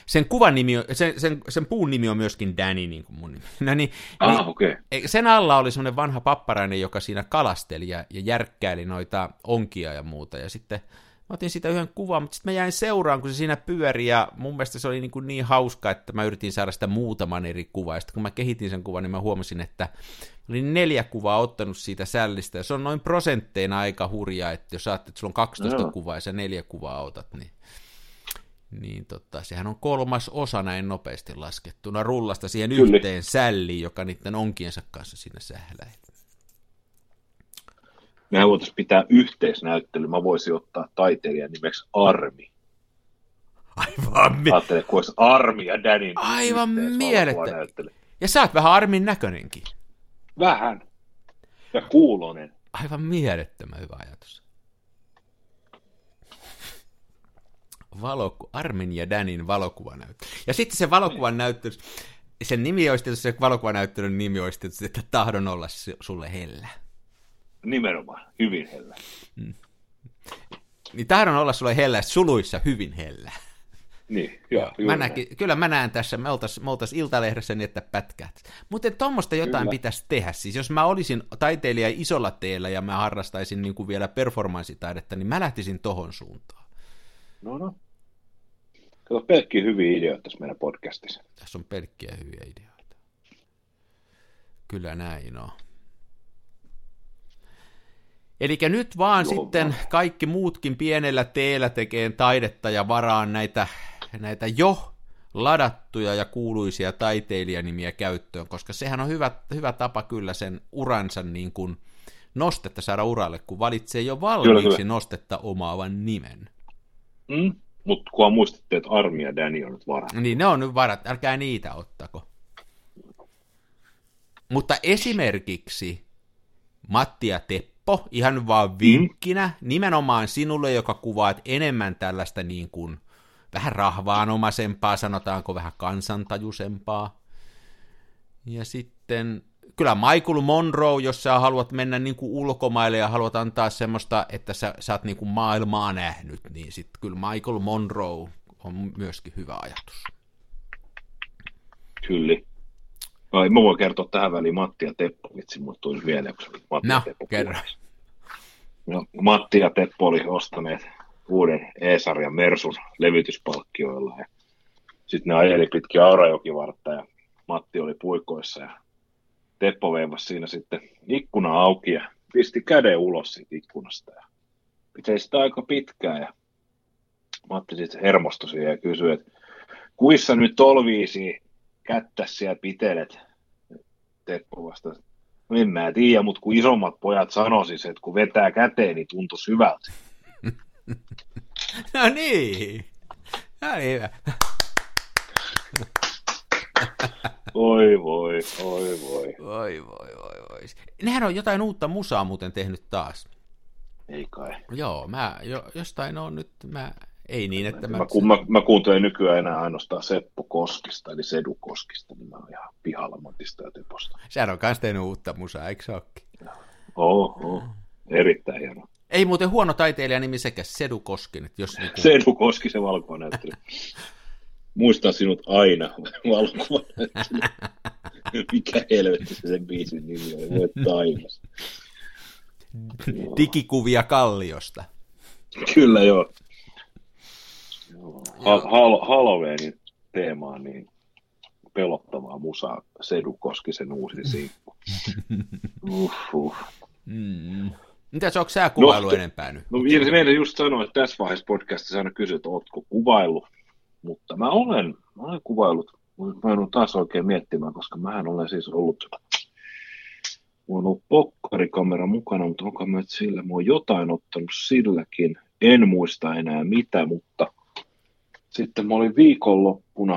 Speaker 2: sen kuvan nimi, sen, sen, sen puun nimi on myöskin Danny, niin kuin mun nimi. No niin,
Speaker 3: ah, niin, okay.
Speaker 2: Sen alla oli semmoinen vanha papparainen, joka siinä kalasteli ja, ja järkkäili noita onkia ja muuta, ja sitten Mä otin siitä yhden kuvan, mutta sitten mä jäin seuraan, kun se siinä pyöri, ja mun mielestä se oli niin, kuin niin hauska, että mä yritin saada sitä muutaman eri kuvaa, ja sitten kun mä kehitin sen kuvan, niin mä huomasin, että olin neljä kuvaa ottanut siitä sällistä, ja se on noin prosentteina aika hurjaa, että jos saatte, että sulla on 12 no. kuvaa ja sä neljä kuvaa otat, niin, niin tota, sehän on kolmas osa näin nopeasti laskettuna rullasta siihen Kyllä. yhteen sälliin, joka niiden onkiensa kanssa siinä sähläi
Speaker 3: mehän voitaisiin pitää yhteisnäyttely. Mä voisin ottaa taiteilijan nimeksi Armi.
Speaker 2: Aivan mi-
Speaker 3: Ajattele, kun olisi Armi ja Danin
Speaker 2: Aivan mielettä. Ja sä oot vähän Armin näköinenkin.
Speaker 3: Vähän. Ja kuulonen.
Speaker 2: Aivan mielettömän hyvä ajatus. Valoku, Armin ja Danin valokuvanäyttely. Ja sitten se valokuvan näyttely, sen nimi olisi tietysti, se valokuvanäyttelyn nimi olisi tietysti, että tahdon olla sulle hellä.
Speaker 3: Nimenomaan, hyvin hellä.
Speaker 2: Mm. Niin tahdon olla sulle hellä, suluissa hyvin hellä.
Speaker 3: Niin, joo,
Speaker 2: mä näki, kyllä mä näen tässä, me oltais, me oltais Iltalehdessä niin, että pätkät. Mutta tuommoista jotain kyllä. pitäisi tehdä. Siis jos mä olisin taiteilija isolla teellä ja mä harrastaisin niin kuin vielä performanssitaidetta, niin mä lähtisin tohon suuntaan.
Speaker 3: No no. Kato, pelkkiä hyviä ideoita tässä meidän podcastissa.
Speaker 2: Tässä on pelkkiä hyviä ideoita. Kyllä näin on. Eli nyt vaan Joo, sitten vaan. kaikki muutkin pienellä teellä tekee taidetta ja varaan näitä, näitä jo ladattuja ja kuuluisia taiteilijanimiä käyttöön, koska sehän on hyvä, hyvä tapa kyllä sen uransa niin kuin nostetta saada uralle, kun valitsee jo valmiiksi kyllä, kyllä. nostetta omaavan nimen.
Speaker 3: Mm, mutta kun muistitte, että Armi ja Danny on nyt varat.
Speaker 2: Niin, ne on nyt varat, älkää niitä ottako. Mutta esimerkiksi Matti ja Teppo ihan vaan mm. vinkkinä, mm. nimenomaan sinulle, joka kuvaat enemmän tällaista niin kuin vähän rahvaanomaisempaa, sanotaanko vähän kansantajuisempaa. Ja sitten kyllä Michael Monroe, jos sä haluat mennä niin kuin ulkomaille ja haluat antaa semmoista, että sä, sä oot niin kuin maailmaa nähnyt, niin sitten kyllä Michael Monroe on myöskin hyvä ajatus.
Speaker 3: Kyllä. Ai, mä voin kertoa tähän väliin Matti ja Teppo, vitsi, mulle tuli mieleen, kun Matti
Speaker 2: no, ja Teppo kerro.
Speaker 3: No, Matti ja Teppo oli ostaneet uuden E-sarjan Mersun levytyspalkkioilla sitten ne ajeli pitkin Aurajokivartta ja Matti oli puikoissa ja Teppo veivasi siinä sitten ikkuna auki ja pisti käden ulos siitä ikkunasta ja pitää sitä aika pitkään ja Matti sitten hermostui siihen ja kysyi, että kuissa nyt tolviisi kättä siellä pitelet. Teppo vastasi, no en mä tiedä, mutta kun isommat pojat sanoisis, että kun vetää käteen, niin tuntuu hyvältä.
Speaker 2: no niin. No niin.
Speaker 3: Oi voi, oi voi.
Speaker 2: Oi voi, voi, voi. Nehän on jotain uutta musaa muuten tehnyt taas.
Speaker 3: Ei kai.
Speaker 2: Joo, mä jo, jostain on nyt, mä Ei niin, että
Speaker 3: mä... Mä, kun mä, mä kuuntelen nykyään enää ainoastaan Seppo Koskista, eli Sedu Koskista, niin mä oon ihan pihalla Matista ja Teposta.
Speaker 2: Sehän on kans tehnyt uutta musaa, eikö se
Speaker 3: Oho, erittäin hieno.
Speaker 2: Ei muuten huono taiteilija nimi sekä Sedu Koskin. Jos
Speaker 3: niin kuin... Sedu Koski, se valkuvanäyttelijä. Muistaa sinut aina valkuvanäyttelijä. Mikä helvetti se sen biisin nimi oli, voi taivas.
Speaker 2: Digikuvia Kalliosta.
Speaker 3: Kyllä joo. Hal- Halloweenin teemaan niin pelottavaa musaa Sedu Koskisen uusi sinkku.
Speaker 2: uh, uh. Mm. Mitäs, onko sä kuvailu no, enempää nyt?
Speaker 3: No meidän just sanoi, että tässä vaiheessa podcastissa aina kysyt, että ootko kuvailu, mutta mä olen, mä olen kuvailut, mä en taas oikein miettimään, koska mä olen siis ollut, mulla on ollut pokkarikamera mukana, mutta onko mä sillä, mä oon jotain ottanut silläkin, en muista enää mitä, mutta sitten mä olin viikonloppuna,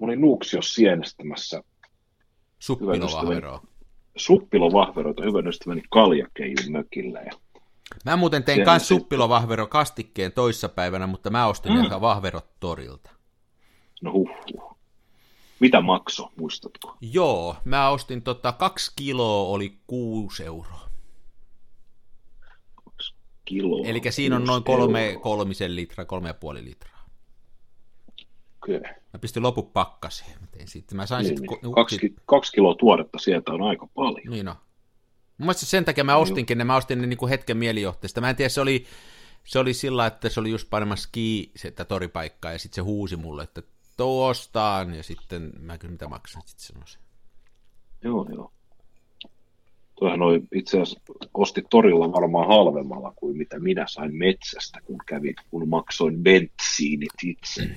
Speaker 3: mä olin Nuuksios sienestämässä
Speaker 2: Suppilovahveroa.
Speaker 3: Suppilovahveroita hyvän ystäväni Kaljakeijun mökillä. Ja
Speaker 2: mä muuten tein myös suppilovahvero kastikkeen toissapäivänä, mutta mä ostin mm. ihan vahverot torilta.
Speaker 3: No huh, huh. Mitä makso, muistatko?
Speaker 2: Joo, mä ostin tota, kaksi kiloa oli kuusi euroa.
Speaker 3: Kaksi kiloa.
Speaker 2: Eli siinä on noin kolme, kolmisen litraa, kolme ja puoli litraa.
Speaker 3: Kyllä.
Speaker 2: Mä pistin loput pakkaseen. Mä tein sitten. Mä sain
Speaker 3: niin, sit, niin. Kaksi, kaksi kiloa tuoretta sieltä on aika paljon.
Speaker 2: Niin on. Mun mielestä sen takia mä ostinkin ne, mä ostin ne niin kuin hetken mielijohteesta. Mä en tiedä, se oli, se oli sillä, että se oli just panemassa ski sitä toripaikkaa, ja sitten se huusi mulle, että tuostaan, ja sitten mä kyllä mitä maksan, sitten sanoisin.
Speaker 3: Joo, joo. Tuohan oli itse asiassa osti torilla varmaan halvemmalla kuin mitä minä sain metsästä, kun kävin, kun maksoin bensiinit itse. Mm.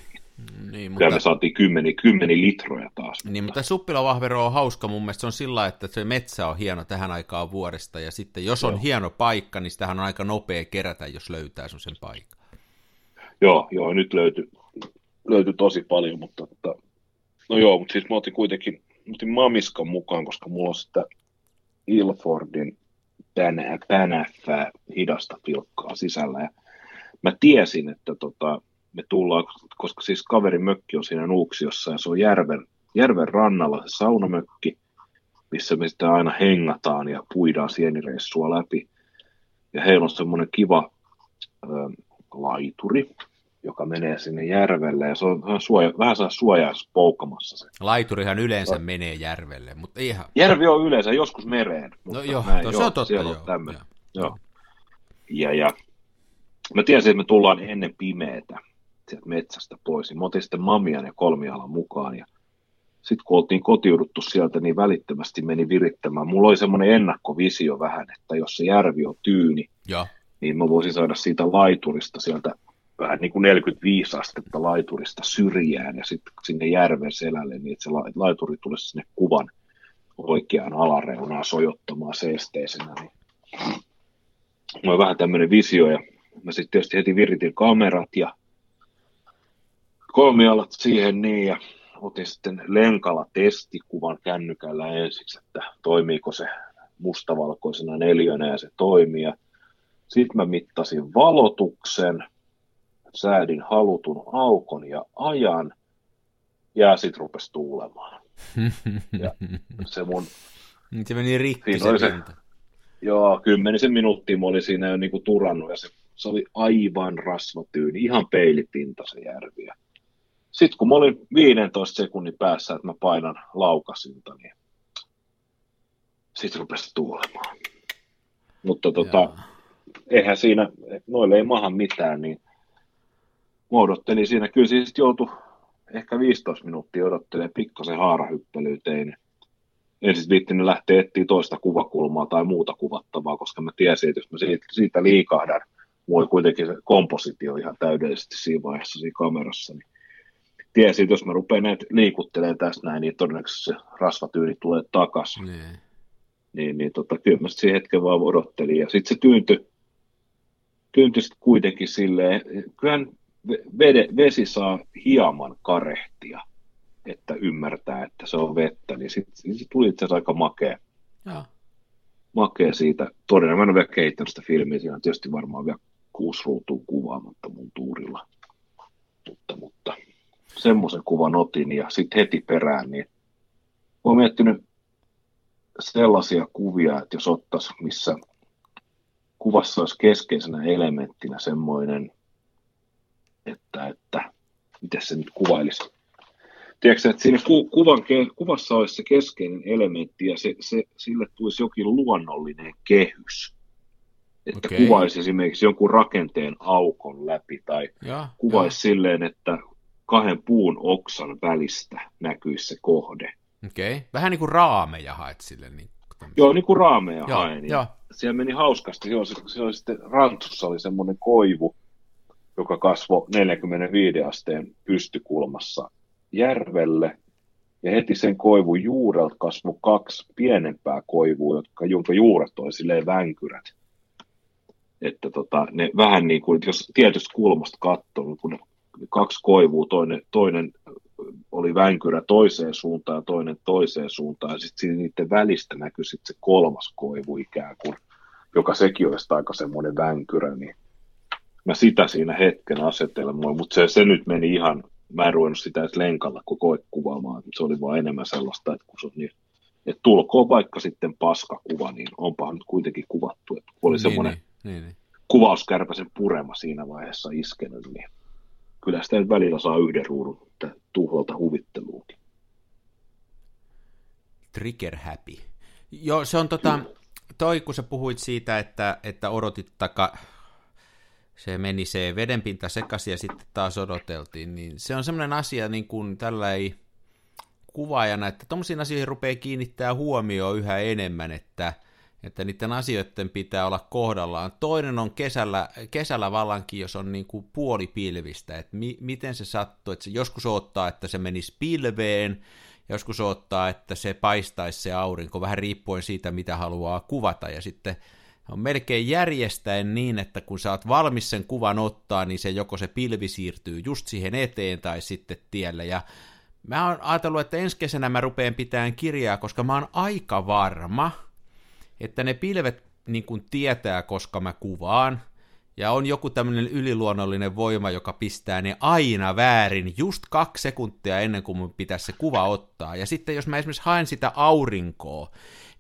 Speaker 3: Niin, mutta... me saatiin kymmeni, kymmeni litroja taas.
Speaker 2: Niin, mutta suppilovahvero on hauska mun mielestä. Se on sillä, että se metsä on hieno tähän aikaan vuodesta. Ja sitten jos on joo. hieno paikka, niin sitähän on aika nopea kerätä, jos löytää sen paikan.
Speaker 3: Joo, joo, nyt löytyi, löytyi tosi paljon, mutta että, no joo, mutta siis mä otin kuitenkin, mä otin Mamiskan mukaan, koska mulla on sitä Ilfordin tänä, tänäffää hidasta pilkkaa sisällä. Ja mä tiesin, että tota, me tullaan, koska siis kaverin mökki on siinä Nuuksiossa ja se on järven, järven rannalla se saunamökki, missä me sitten aina hengataan ja puidaan sienireissua läpi. Ja heillä on semmoinen kiva ö, laituri, joka menee sinne järvelle ja se on vähän, suoja, vähän saa suojaa poukkamassa se.
Speaker 2: Laiturihan yleensä no. menee järvelle, mutta ihan...
Speaker 3: Järvi on yleensä joskus mereen.
Speaker 2: No joo, näin, se on totta, joo.
Speaker 3: On joo. joo. Ja, ja mä tiesin, että me tullaan ennen pimeätä sieltä metsästä pois. Niin mä otin sitten mamian ja kolmialan mukaan ja sitten kun oltiin kotiuduttu sieltä, niin välittömästi meni virittämään. Mulla oli semmoinen ennakkovisio vähän, että jos se järvi on tyyni, ja. niin mä voisin saada siitä laiturista sieltä vähän niin kuin 45 astetta laiturista syrjään ja sitten sinne järven selälle, niin että se laituri tulisi sinne kuvan oikeaan alareunaan sojottamaan seesteisenä. Niin. Mulla on vähän tämmöinen visio ja mä sitten tietysti heti viritin kamerat ja kolmialat siihen niin ja otin sitten lenkala testikuvan kännykällä ensiksi, että toimiiko se mustavalkoisena neljönä ja se toimii. Sitten mä mittasin valotuksen, säädin halutun aukon ja ajan ja sitten rupesi tuulemaan.
Speaker 2: Ja se mun... Se meni rikki se, se
Speaker 3: Joo, kymmenisen minuuttia mä olin siinä jo niinku turannut ja se, se oli aivan rasvatyyni, ihan peilipinta se järvi. Ja sitten kun mä olin 15 sekunnin päässä, että mä painan laukasinta, niin sitten rupesi tuulemaan. Mutta tota, eihän siinä, noille ei maha mitään, niin mä odottelin siinä. Kyllä siis joutui ehkä 15 minuuttia odottelemaan pikkasen haarahyppelyyteen. En siis viittinyt lähteä etsiä toista kuvakulmaa tai muuta kuvattavaa, koska mä tiesin, että jos mä siitä, siitä liikahdan, voi kuitenkin se kompositio ihan täydellisesti siinä vaiheessa siinä kamerassa, niin tiesi, että jos mä rupean näitä liikuttelemaan tässä näin, niin todennäköisesti se rasvatyyli tulee takaisin. Niin. Niin, niin tota, kyllä mä siihen hetken vaan odottelin. Ja sitten se tyyntyi, tyyntyi sit kuitenkin silleen, kyllähän vede, vesi saa hieman karehtia, että ymmärtää, että se on vettä, niin sitten sit tuli itse asiassa aika makea. Ja. Makea siitä. Todennäköisesti mä en ole vielä kehittänyt sitä filmiä, siinä on tietysti varmaan vielä kuusi ruutua kuvaamatta mun tuurilla. Mutta, mutta semmoisen kuvan otin ja sitten heti perään, niin olen miettinyt sellaisia kuvia, että jos ottaisi, missä kuvassa olisi keskeisenä elementtinä semmoinen, että, että miten se nyt kuvailisi. Tiedätkö, että siinä ku, kuvan, kuvassa olisi se keskeinen elementti ja se, se, sille tulisi jokin luonnollinen kehys. Että okay. kuvaisi esimerkiksi jonkun rakenteen aukon läpi tai ja, kuvaisi ja. silleen, että kahden puun oksan välistä näkyisi se kohde.
Speaker 2: Okei, okay. vähän niin kuin raameja haet sille. Niin
Speaker 3: Joo, niin kuin raameja joo, haen. Joo. Siellä meni hauskasti. Joo, siellä sitten Rantsussa oli semmoinen koivu, joka kasvoi 45 asteen pystykulmassa järvelle. Ja heti sen koivun juurelta kasvoi kaksi pienempää koivua, jotka, jonka juuret oli silleen vänkyrät. Että tota, ne vähän niin kuin, jos tietystä kulmasta katsoo, niin kun kaksi koivua, toinen, toinen oli vänkyrä toiseen suuntaan ja toinen toiseen suuntaan, ja sitten niiden välistä näkyi sitten se kolmas koivu ikään kuin, joka sekin olisi aika semmoinen vänkyrä, niin mä sitä siinä hetken asetelmoin, mutta se, se nyt meni ihan, mä en ruvennut sitä edes lenkalla koko kuvaamaan, se oli vaan enemmän sellaista, että kun se on niin, että tulkoon vaikka sitten paskakuva, niin onpa nyt kuitenkin kuvattu, että oli niin, semmoinen niin, niin, niin. kuvauskärpäsen purema siinä vaiheessa iskenyt, niin kyllä sitä nyt välillä saa yhden ruudun tuholta huvitteluukin.
Speaker 2: Trigger happy. Joo, se on tota, toi kun sä puhuit siitä, että, että odotit taka, se meni se vedenpinta sekaisin ja sitten taas odoteltiin, niin se on semmoinen asia niin kuin tällä ei kuvaajana, että tuommoisiin asioihin rupeaa kiinnittää huomioon yhä enemmän, että – että niiden asioiden pitää olla kohdallaan. Toinen on kesällä, kesällä vallankin, jos on niin kuin puolipilvistä, että mi, miten se sattuu, että se joskus ottaa, että se menisi pilveen, joskus ottaa, että se paistaisi se aurinko, vähän riippuen siitä, mitä haluaa kuvata, ja sitten on melkein järjestäen niin, että kun sä oot valmis sen kuvan ottaa, niin se joko se pilvi siirtyy just siihen eteen tai sitten tielle, ja mä oon ajatellut, että ensi kesänä mä rupean pitämään kirjaa, koska mä oon aika varma, että ne pilvet niin kuin tietää, koska mä kuvaan, ja on joku tämmöinen yliluonnollinen voima, joka pistää ne aina väärin just kaksi sekuntia ennen kuin mun pitäisi se kuva ottaa. Ja sitten jos mä esimerkiksi haen sitä aurinkoa,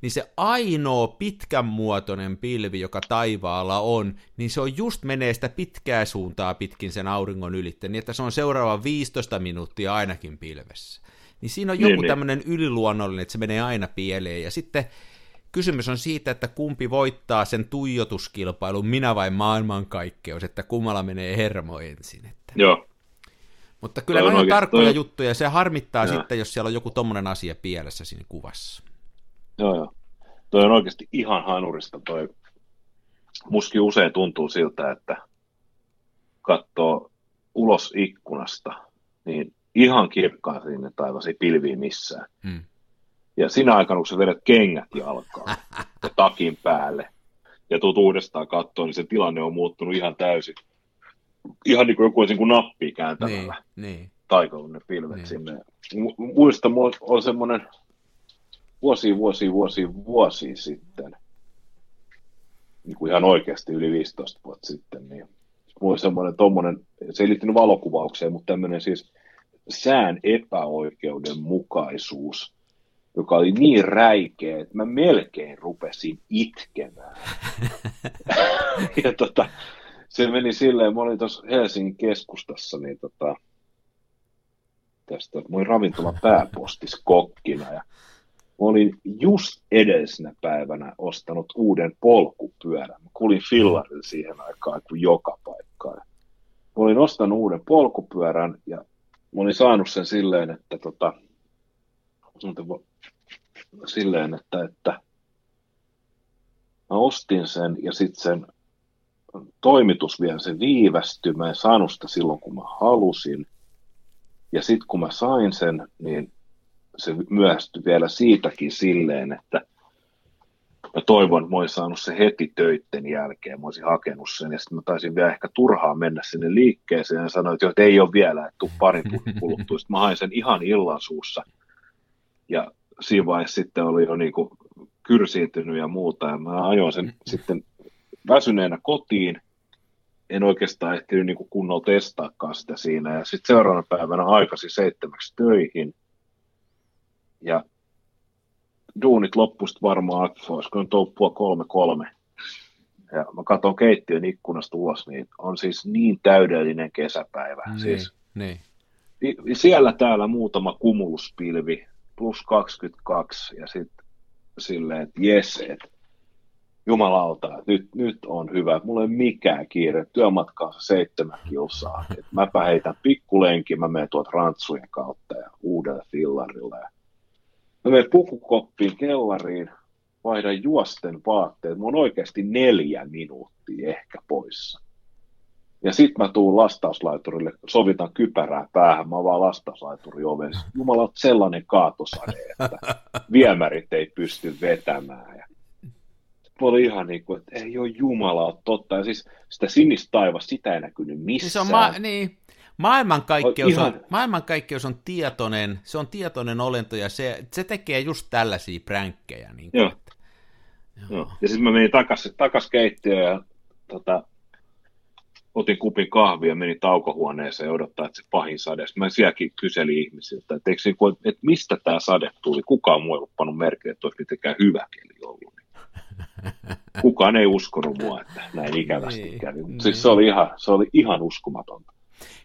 Speaker 2: niin se ainoa pitkän muotoinen pilvi, joka taivaalla on, niin se on just menee sitä pitkää suuntaa pitkin sen auringon ylitteen, niin että se on seuraava 15 minuuttia ainakin pilvessä. Niin siinä on joku niin, niin. tämmöinen yliluonnollinen, että se menee aina pieleen. Ja sitten kysymys on siitä, että kumpi voittaa sen tuijotuskilpailun, minä vai maailmankaikkeus, että kummalla menee hermo ensin. Että.
Speaker 3: Joo.
Speaker 2: Mutta kyllä ne on, on tarkkoja toi... juttuja, ja se harmittaa joo. sitten, jos siellä on joku tommonen asia pielessä siinä kuvassa.
Speaker 3: Joo, joo. Toi on oikeasti ihan hanurista toi. Muski usein tuntuu siltä, että katsoo ulos ikkunasta, niin ihan kirkkaan sinne taivasi pilviin missään. Hmm. Ja sinä aikana, kun sä vedät kengät jalkaan ja takin päälle ja tuut uudestaan katsoa, niin se tilanne on muuttunut ihan täysin. Ihan niin kuin joku olisi niin kuin nappia kääntämällä. Niin, niin. Ne pilvet niin. sinne. Muista, on semmoinen vuosi, vuosi, vuosi, vuosi sitten, niin kuin ihan oikeasti yli 15 vuotta sitten, niin mulla semmoinen tommonen, se ei liittynyt valokuvaukseen, mutta tämmöinen siis sään epäoikeudenmukaisuus joka oli niin räikeä, että mä melkein rupesin itkemään. ja tota, se meni silleen, mä olin tuossa Helsingin keskustassa, niin tota, tästä, mä olin ravintola pääpostis kokkina ja mä olin just edellisenä päivänä ostanut uuden polkupyörän. Mä kulin fillarilla siihen aikaan kuin joka paikkaan. Mä olin ostanut uuden polkupyörän ja mä olin saanut sen silleen, että tota, silleen, että, että mä ostin sen ja sitten sen toimitus vielä se viivästyi. Mä en saanut sitä silloin, kun mä halusin. Ja sitten kun mä sain sen, niin se myöhästyi vielä siitäkin silleen, että mä toivon, että mä olisin saanut se heti töitten jälkeen, mä olisin hakenut sen, ja sitten mä taisin vielä ehkä turhaa mennä sinne liikkeeseen, ja sanoin, että, ei ole vielä, että tuu parin kuluttua. Sitten mä hain sen ihan illansuussa, ja siinä vaiheessa sitten oli jo niin kuin kyrsiintynyt ja muuta, ja mä ajoin sen mm. sitten väsyneenä kotiin, en oikeastaan ehtinyt niin kuin kunnolla testaakaan sitä siinä. Ja sitten seuraavana päivänä aikaisin seitsemäksi töihin. Ja duunit loppusta varmaan, olisiko nyt ollut kolme kolme. Ja mä katson keittiön ikkunasta ulos, niin on siis niin täydellinen kesäpäivä.
Speaker 2: Niin,
Speaker 3: siis,
Speaker 2: niin.
Speaker 3: Siellä täällä muutama kumuluspilvi, plus 22, ja sitten silleen, että jes, että jumalauta, nyt, nyt on hyvä, mulla ei ole mikään kiire, työmatkaansa seitsemän kilsaa, että mäpä heitän pikkulenkin, mä menen tuolta rantsujen kautta ja uudelle fillarille. Ja mä menen pukukoppiin kellariin, vaihdan juosten vaatteet, mulla on oikeasti neljä minuuttia ehkä poissa. Ja sitten mä tuun lastauslaiturille, sovitan kypärää päähän, mä vaan lastauslaituri oven. Jumala, sellainen kaatosade, että viemärit ei pysty vetämään. Ja oli ihan niin kuin, että ei ole Jumala ole totta. Ja siis sitä sinistä taivas, sitä ei näkynyt missään.
Speaker 2: Niin, se on ma- niin. Maailmankaikkeus, ihan... on, maailmankaikkeus on tietoinen, se on tietoinen olento ja se, se tekee just tällaisia pränkkejä. Niin
Speaker 3: Joo. Joo. joo. Ja sitten mä menin takaisin takas keittiöön ja tota, otin kupin kahvia ja menin taukohuoneeseen odottaa, että se pahin sade. Mä sielläkin kyselin ihmisiltä, että, eikö, että mistä tämä sade tuli. Kukaan muu ei ollut pannut merkille, että olisi mitenkään hyvä keli ollut. Kukaan ei uskonut mua, että näin ikävästi niin, kävi. Mutta niin. siis se oli, ihan, se oli ihan uskomatonta.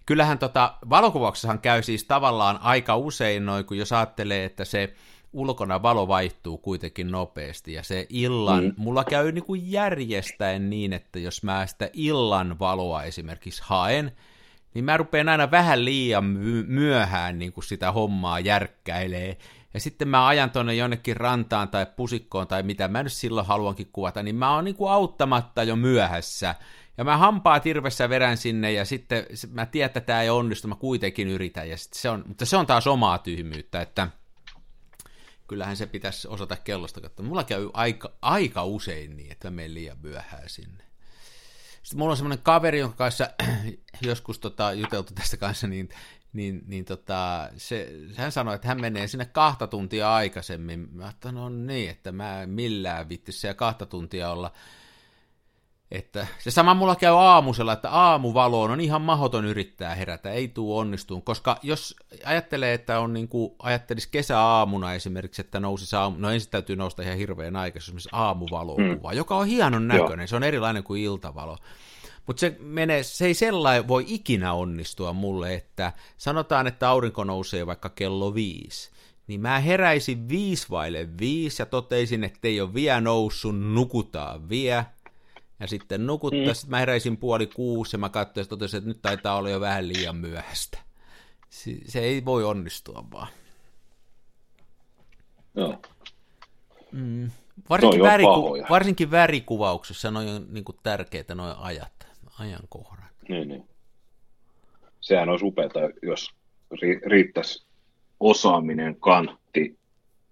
Speaker 2: Kyllähän tota, valokuvauksessahan käy siis tavallaan aika usein noin, kun jos ajattelee, että se ulkona valo vaihtuu kuitenkin nopeasti ja se illan, mm. mulla käy niin kuin järjestäen niin, että jos mä sitä illan valoa esimerkiksi haen, niin mä rupean aina vähän liian myöhään niin kuin sitä hommaa järkkäilee, ja sitten mä ajan tuonne jonnekin rantaan tai pusikkoon tai mitä mä nyt silloin haluankin kuvata, niin mä oon niin kuin auttamatta jo myöhässä, ja mä hampaa tirvessä verän sinne, ja sitten mä tiedän, että tämä ei onnistu, mä kuitenkin yritän, ja se on, mutta se on taas omaa tyhmyyttä, että kyllähän se pitäisi osata kellosta katsoa. Mulla käy aika, aika usein niin, että mä menen liian myöhään sinne. Sitten mulla on semmoinen kaveri, jonka kanssa joskus tota, juteltu tästä kanssa, niin, niin, niin tota, se, hän sanoi, että hän menee sinne kahta tuntia aikaisemmin. Mä ajattelin, no niin, että mä millään vittisi siellä kahta tuntia olla että se sama mulla käy aamusella, että aamuvaloon on ihan mahoton yrittää herätä, ei tuu onnistuun, koska jos ajattelee, että on niin kuin, ajattelisi kesäaamuna esimerkiksi, että nousi aamu, no ensin täytyy nousta ihan hirveän aikaisin, esimerkiksi aamuvalokuva, mm. joka on hienon näköinen, Joo. se on erilainen kuin iltavalo. Mutta se, menee, se ei sellainen voi ikinä onnistua mulle, että sanotaan, että aurinko nousee vaikka kello viisi, niin mä heräisin viisi vaille viisi ja toteisin, että ei ole vielä noussut, nukutaan vielä, ja sitten nukuttaa, mm. sitten mä heräisin puoli kuusi ja mä katsoin ja totesin, että nyt taitaa olla jo vähän liian myöhäistä. Se, ei voi onnistua vaan.
Speaker 3: Joo.
Speaker 2: Mm. Varsinkin, väriku- varsinkin värikuvauksessa ne on niin kuin tärkeitä noin ajat, ajankohdat.
Speaker 3: Niin, niin. Sehän olisi upeata, jos riittäisi osaaminen, kantti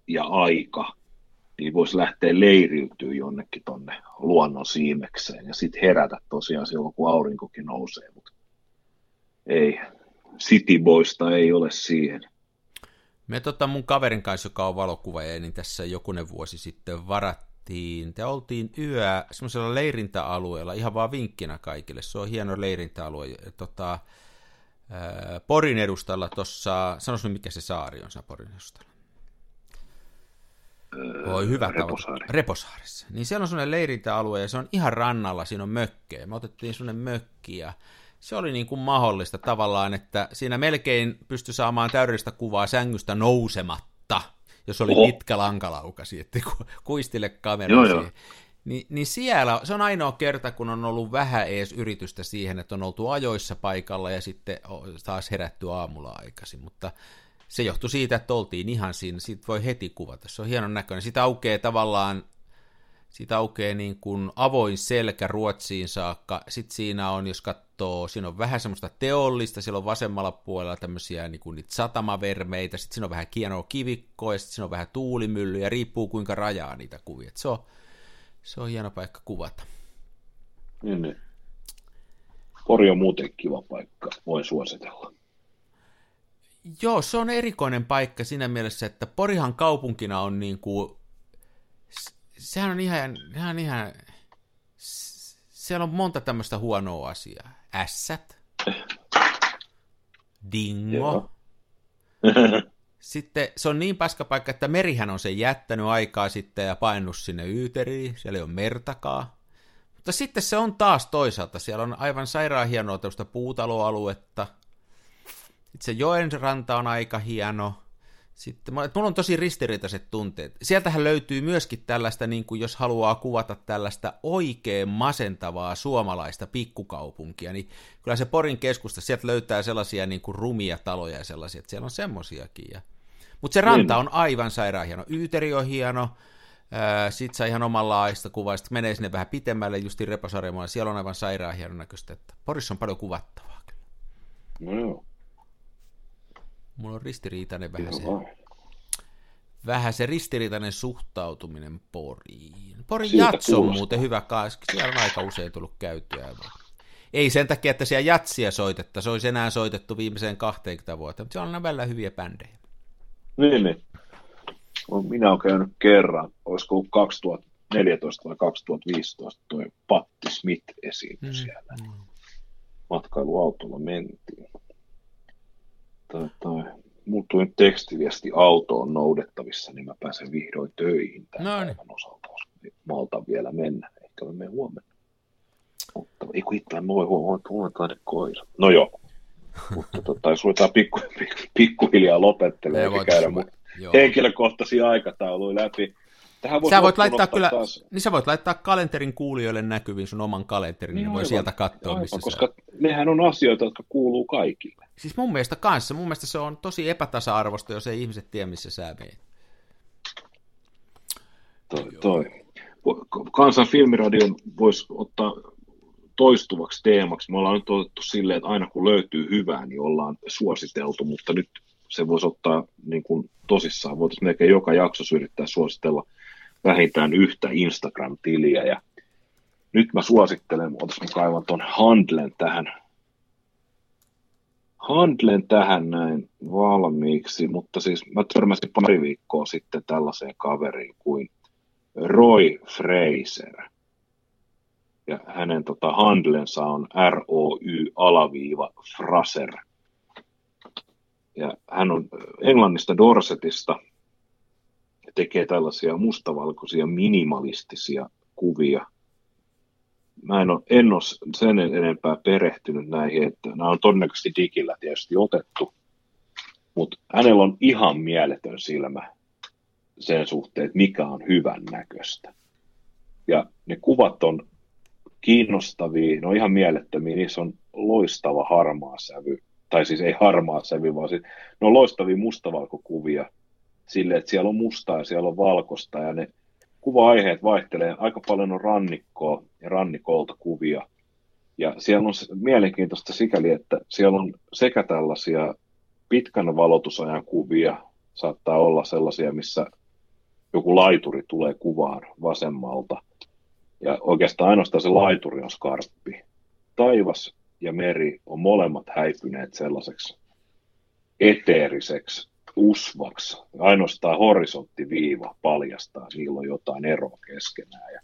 Speaker 3: ja aika niin voisi lähteä leiriytyä jonnekin tonne luonnon siimekseen ja sitten herätä tosiaan silloin, kun aurinkokin nousee, mutta ei, City Boysta ei ole siihen.
Speaker 2: Me tota mun kaverin kanssa, joka on valokuvaaja, niin tässä jokunen vuosi sitten varattiin, te oltiin yö semmoisella leirintäalueella, ihan vaan vinkkinä kaikille, se on hieno leirintäalue, tota, Porin edustalla tuossa, sanois mikä se saari on se Porin edustalla? Voi hyvä
Speaker 3: Reposaari.
Speaker 2: Reposaarissa. Niin siellä on sellainen leirintäalue ja se on ihan rannalla, siinä on mökkejä. Me otettiin sellainen mökki ja se oli niin kuin mahdollista tavallaan, että siinä melkein pystyi saamaan täydellistä kuvaa sängystä nousematta, jos oli Oho. pitkä lankalaukasi, että kuistille kamerasi. Niin, niin siellä, se on ainoa kerta, kun on ollut vähän ees yritystä siihen, että on oltu ajoissa paikalla ja sitten taas herätty aamulla aikaisin, mutta se johtui siitä, että oltiin ihan siinä, siitä voi heti kuvata, se on hienon näköinen. Sitä aukeaa tavallaan, siitä aukeaa niin kuin avoin selkä Ruotsiin saakka, sitten siinä on, jos katsoo, siinä on vähän semmoista teollista, siellä on vasemmalla puolella tämmöisiä niin kuin niitä satamavermeitä, sitten siinä on vähän kienoa kivikkoa, ja sitten siinä on vähän tuulimyllyjä, riippuu kuinka rajaa niitä kuvia. Se on, se on hieno paikka kuvata.
Speaker 3: Niin, niin. Pori on muuten kiva paikka, voin suositella.
Speaker 2: Joo, se on erikoinen paikka siinä mielessä, että Porihan kaupunkina on niin kuin, sehän on ihan, ihan, ihan siellä on monta tämmöistä huonoa asiaa. Ässät, dingo. Sitten se on niin paska paikka, että merihän on sen jättänyt aikaa sitten ja painut sinne Yyteriin, siellä ei ole mertakaa. Mutta sitten se on taas toisaalta, siellä on aivan sairaan hienoa tällaista puutaloaluetta. Sitten se joen ranta on aika hieno. Sitten, mulla on tosi ristiriitaiset tunteet. Sieltähän löytyy myöskin tällaista, niin kuin jos haluaa kuvata tällaista oikein masentavaa suomalaista pikkukaupunkia, niin kyllä se Porin keskusta, sieltä löytää sellaisia niin kuin rumia taloja ja sellaisia, että siellä on semmosiakin. Ja... Mutta se ranta on aivan sairaan hieno. Yyteri on hieno, sitten saa ihan omalla aista kuvaa, sitten menee sinne vähän pitemmälle justiin Repasarjamalla, siellä on aivan sairaan hienon näköistä, että Porissa on paljon kuvattavaa.
Speaker 3: No joo.
Speaker 2: Mulla on ristiriitainen vähän se,
Speaker 3: Joo.
Speaker 2: vähän se ristiriitainen suhtautuminen Poriin. Porin
Speaker 3: Siltä
Speaker 2: Jats on muuten hyvä kanssa, siellä on aika usein tullut käytyä. Ei sen takia, että siellä jatsia soitetta, se olisi enää soitettu viimeiseen 20 vuotta, mutta siellä on aina välillä hyviä bändejä.
Speaker 3: Niin, niin. Minä olen käynyt kerran, olisiko ollut 2014 vai 2015, toi Patti Smith esiintyi
Speaker 2: Mm,
Speaker 3: siellä. Matkailuautolla mentiin. Tai, tai, mulla tuli nyt tekstiviesti auto on noudettavissa, niin mä pääsen vihdoin töihin tämän
Speaker 2: No niin.
Speaker 3: osalta, jos maltan vielä mennä. Ehkä mä menen huomenna. Mutta ei kun hittaa noin huomenna, huomenna koira. No joo. Mutta tota, jos ruvetaan pikku, pikku, pikkuhiljaa lopettelemaan,
Speaker 2: Ei
Speaker 3: eikä käydä mun henkilökohtaisia aikatauluja läpi. Tähän
Speaker 2: Sä voit laittaa kyllä,
Speaker 3: taas-
Speaker 2: niin sä voit laittaa kalenterin kuulijoille näkyviin sun oman kalenterin, niin, niin voi sieltä katsoa,
Speaker 3: aivan,
Speaker 2: missä
Speaker 3: koska
Speaker 2: se on.
Speaker 3: nehän on asioita, jotka kuuluu kaikille.
Speaker 2: Siis mun mielestä kanssa, mun mielestä se on tosi epätasa-arvoista, jos ei ihmiset tiedä, missä sä meet.
Speaker 3: Toi, toi. Kansan filmiradion voisi ottaa toistuvaksi teemaksi. Me ollaan nyt otettu silleen, että aina kun löytyy hyvää, niin ollaan suositeltu, mutta nyt se voisi ottaa niin kuin tosissaan. Voitaisiin melkein joka jakso yrittää suositella vähintään yhtä Instagram-tiliä. Ja nyt mä suosittelen, otas mä kaivan ton Handlen tähän Handlen tähän näin valmiiksi, mutta siis mä törmäsin pari viikkoa sitten tällaiseen kaveriin kuin Roy Fraser. Ja hänen tota, handlensa on ROY-Fraser. Ja hän on Englannista Dorsetista ja tekee tällaisia mustavalkoisia minimalistisia kuvia. Mä en ole, en ole sen enempää perehtynyt näihin, että nämä on todennäköisesti digillä tietysti otettu, mutta hänellä on ihan mieletön silmä sen suhteen, että mikä on hyvän näköistä. Ja ne kuvat on kiinnostavia, ne on ihan mielettömiä, niissä on loistava harmaa sävy, tai siis ei harmaa sävy, vaan siis, ne on loistavia mustavalkokuvia, sille, että siellä on mustaa ja siellä on valkoista, ja ne kuva-aiheet vaihtelee, aika paljon on rannikkoa ja rannikolta kuvia, ja siellä on mielenkiintoista sikäli, että siellä on sekä tällaisia pitkän valotusajan kuvia, saattaa olla sellaisia, missä joku laituri tulee kuvaan vasemmalta, ja oikeastaan ainoastaan se laituri on skarppi. Taivas ja meri on molemmat häipyneet sellaiseksi eteeriseksi usvaksi. Ainoastaan horisonttiviiva paljastaa, niillä on jotain eroa keskenään. Ja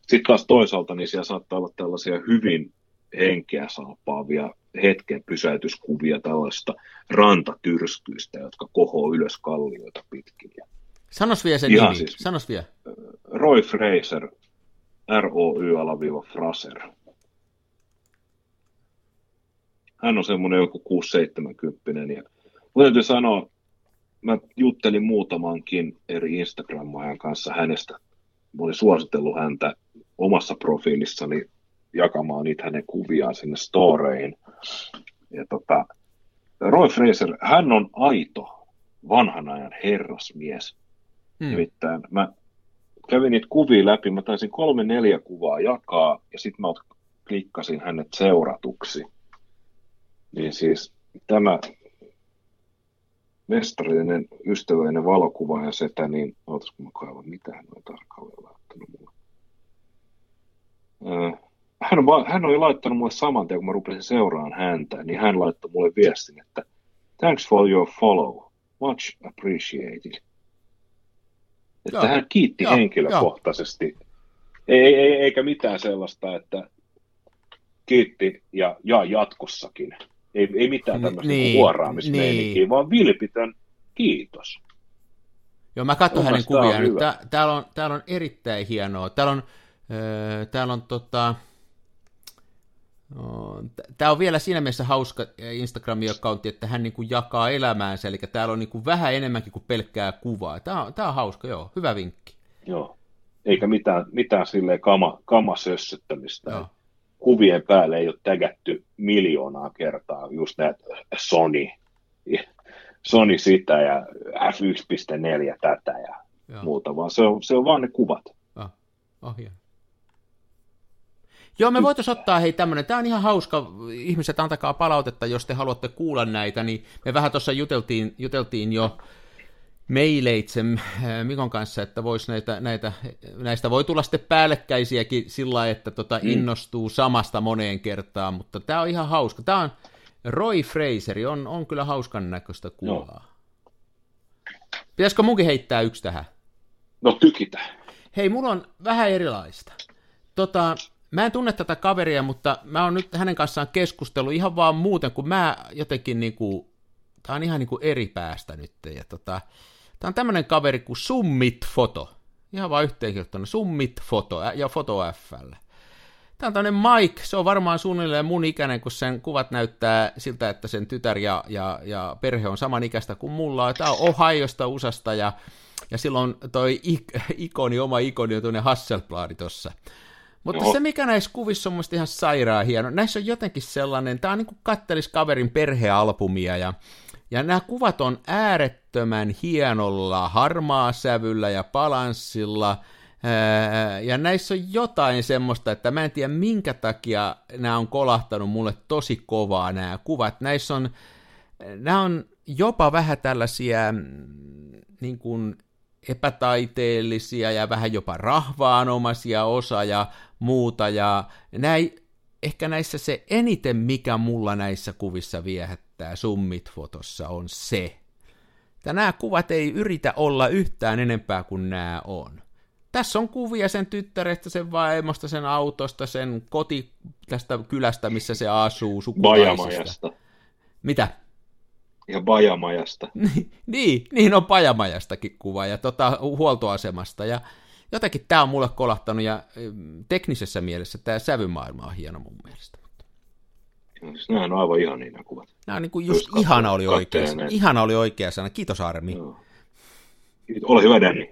Speaker 3: sitten taas toisaalta niin siellä saattaa olla tällaisia hyvin henkeä salpaavia hetken pysäytyskuvia tällaista rantatyrskyistä, jotka kohoo ylös kallioita pitkin.
Speaker 2: Sanos vielä se
Speaker 3: Ihan
Speaker 2: nimi,
Speaker 3: siis-
Speaker 2: sanos vielä.
Speaker 3: Roy Fraser, R-O-Y-Fraser. Hän on semmoinen joku 6-70 ja mun täytyy sanoa, mä juttelin muutamankin eri Instagram-ajan kanssa hänestä. Mä olin suositellut häntä omassa profiilissani jakamaan niitä hänen kuviaan sinne storeihin. Ja tota, Roy Fraser, hän on aito vanhan ajan herrasmies.
Speaker 2: Hmm.
Speaker 3: Nimittäin mä kävin niitä kuvia läpi, mä taisin kolme neljä kuvaa jakaa, ja sitten mä klikkasin hänet seuratuksi. Niin siis tämä mestarillinen ystävällinen valokuva ja setä, niin ootasko mä kaivan, mitä hän on tarkalleen laittanut mulle. Öö, hän, on, hän oli laittanut mulle saman tien, kun mä rupesin seuraan häntä, niin hän laittoi mulle viestin, että thanks for your follow, much appreciated. Että
Speaker 2: Joo,
Speaker 3: hän kiitti
Speaker 2: joo,
Speaker 3: henkilökohtaisesti. Ei, ei, eikä mitään sellaista, että kiitti ja, ja jatkossakin. Ei, ei mitään tämmöistä niin, huoraamismeininkiä, niin. vaan vilpitön kiitos.
Speaker 2: Joo, mä katson hänen kuvia nyt. Tää, täällä, on, täällä on erittäin hienoa. Täällä on, äh, täällä on tota, Tämä on vielä siinä mielessä hauska Instagram-accountti, että hän niin kuin jakaa elämäänsä, eli täällä on niin kuin vähän enemmänkin kuin pelkkää kuvaa. Tämä on, tämä on hauska, joo, hyvä vinkki.
Speaker 3: Joo, eikä mitään, mitään silleen kama, kamasössöttämistä. Joo. Kuvien päälle ei ole tägätty miljoonaa kertaa just näitä Sony, Sony sitä ja F1.4 tätä ja joo. muuta, vaan se on, se on vaan ne kuvat.
Speaker 2: Ah, oh, yeah. Joo, me voitaisiin ottaa hei tämmöinen, tämä on ihan hauska, ihmiset antakaa palautetta, jos te haluatte kuulla näitä, niin me vähän tuossa juteltiin, juteltiin jo meileitse äh, Mikon kanssa, että vois näitä, näitä, näistä voi tulla sitten päällekkäisiäkin sillä että tota mm. innostuu samasta moneen kertaan, mutta tämä on ihan hauska. Tämä on Roy Fraseri, on, on kyllä hauskan näköistä kuvaa. No. Pitäisikö munkin heittää yksi tähän?
Speaker 3: No tykitä.
Speaker 2: Hei, mulla on vähän erilaista. Tota, Mä en tunne tätä kaveria, mutta mä oon nyt hänen kanssaan keskustellut ihan vaan muuten, kun mä jotenkin niinku, tää on ihan niinku eri päästä nyt. Ja tota, tää on tämmönen kaveri kuin Summit Foto. Ihan vaan yhteenkirjoittuna, Summit Foto ja Foto FL. Tämä on tämmöinen Mike, se on varmaan suunnilleen mun ikäinen, kun sen kuvat näyttää siltä, että sen tytär ja, ja, ja perhe on saman ikäistä kuin mulla. Tämä on Ohiosta, USAsta ja, ja silloin toi ik, ikoni, oma ikoni on tuonne Hasselbladi tuossa. Mutta no. se, mikä näissä kuvissa on musta ihan sairaan hieno, näissä on jotenkin sellainen, tämä on niin kuin kattelis kaverin perhealbumia, ja, ja nämä kuvat on äärettömän hienolla harmaa sävyllä ja balanssilla, ja näissä on jotain semmoista, että mä en tiedä minkä takia nämä on kolahtanut mulle tosi kovaa nämä kuvat. Näissä on, nämä on jopa vähän tällaisia mm, niin kuin epätaiteellisia ja vähän jopa rahvaanomaisia osa ja muuta, ja näin, ehkä näissä se eniten, mikä mulla näissä kuvissa viehättää Summit-fotossa, on se, että nämä kuvat ei yritä olla yhtään enempää kuin nämä on. Tässä on kuvia sen tyttärestä, sen vaimosta, sen autosta, sen koti tästä kylästä, missä se asuu, sukulaisista. Mitä?
Speaker 3: Ja Bajamajasta.
Speaker 2: niin, niin on Bajamajastakin kuva ja tota, huoltoasemasta. Ja jotenkin tämä on mulle kolahtanut ja teknisessä mielessä tämä sävymaailma on hieno mun mielestä.
Speaker 3: Siis nämä on aivan ihan niin kuvat.
Speaker 2: Nämä on niin kuin just katsoa, ihana oli oikea. Ihana oli oikea sana. Kiitos Armi. Joo.
Speaker 3: Ole hyvä Danny.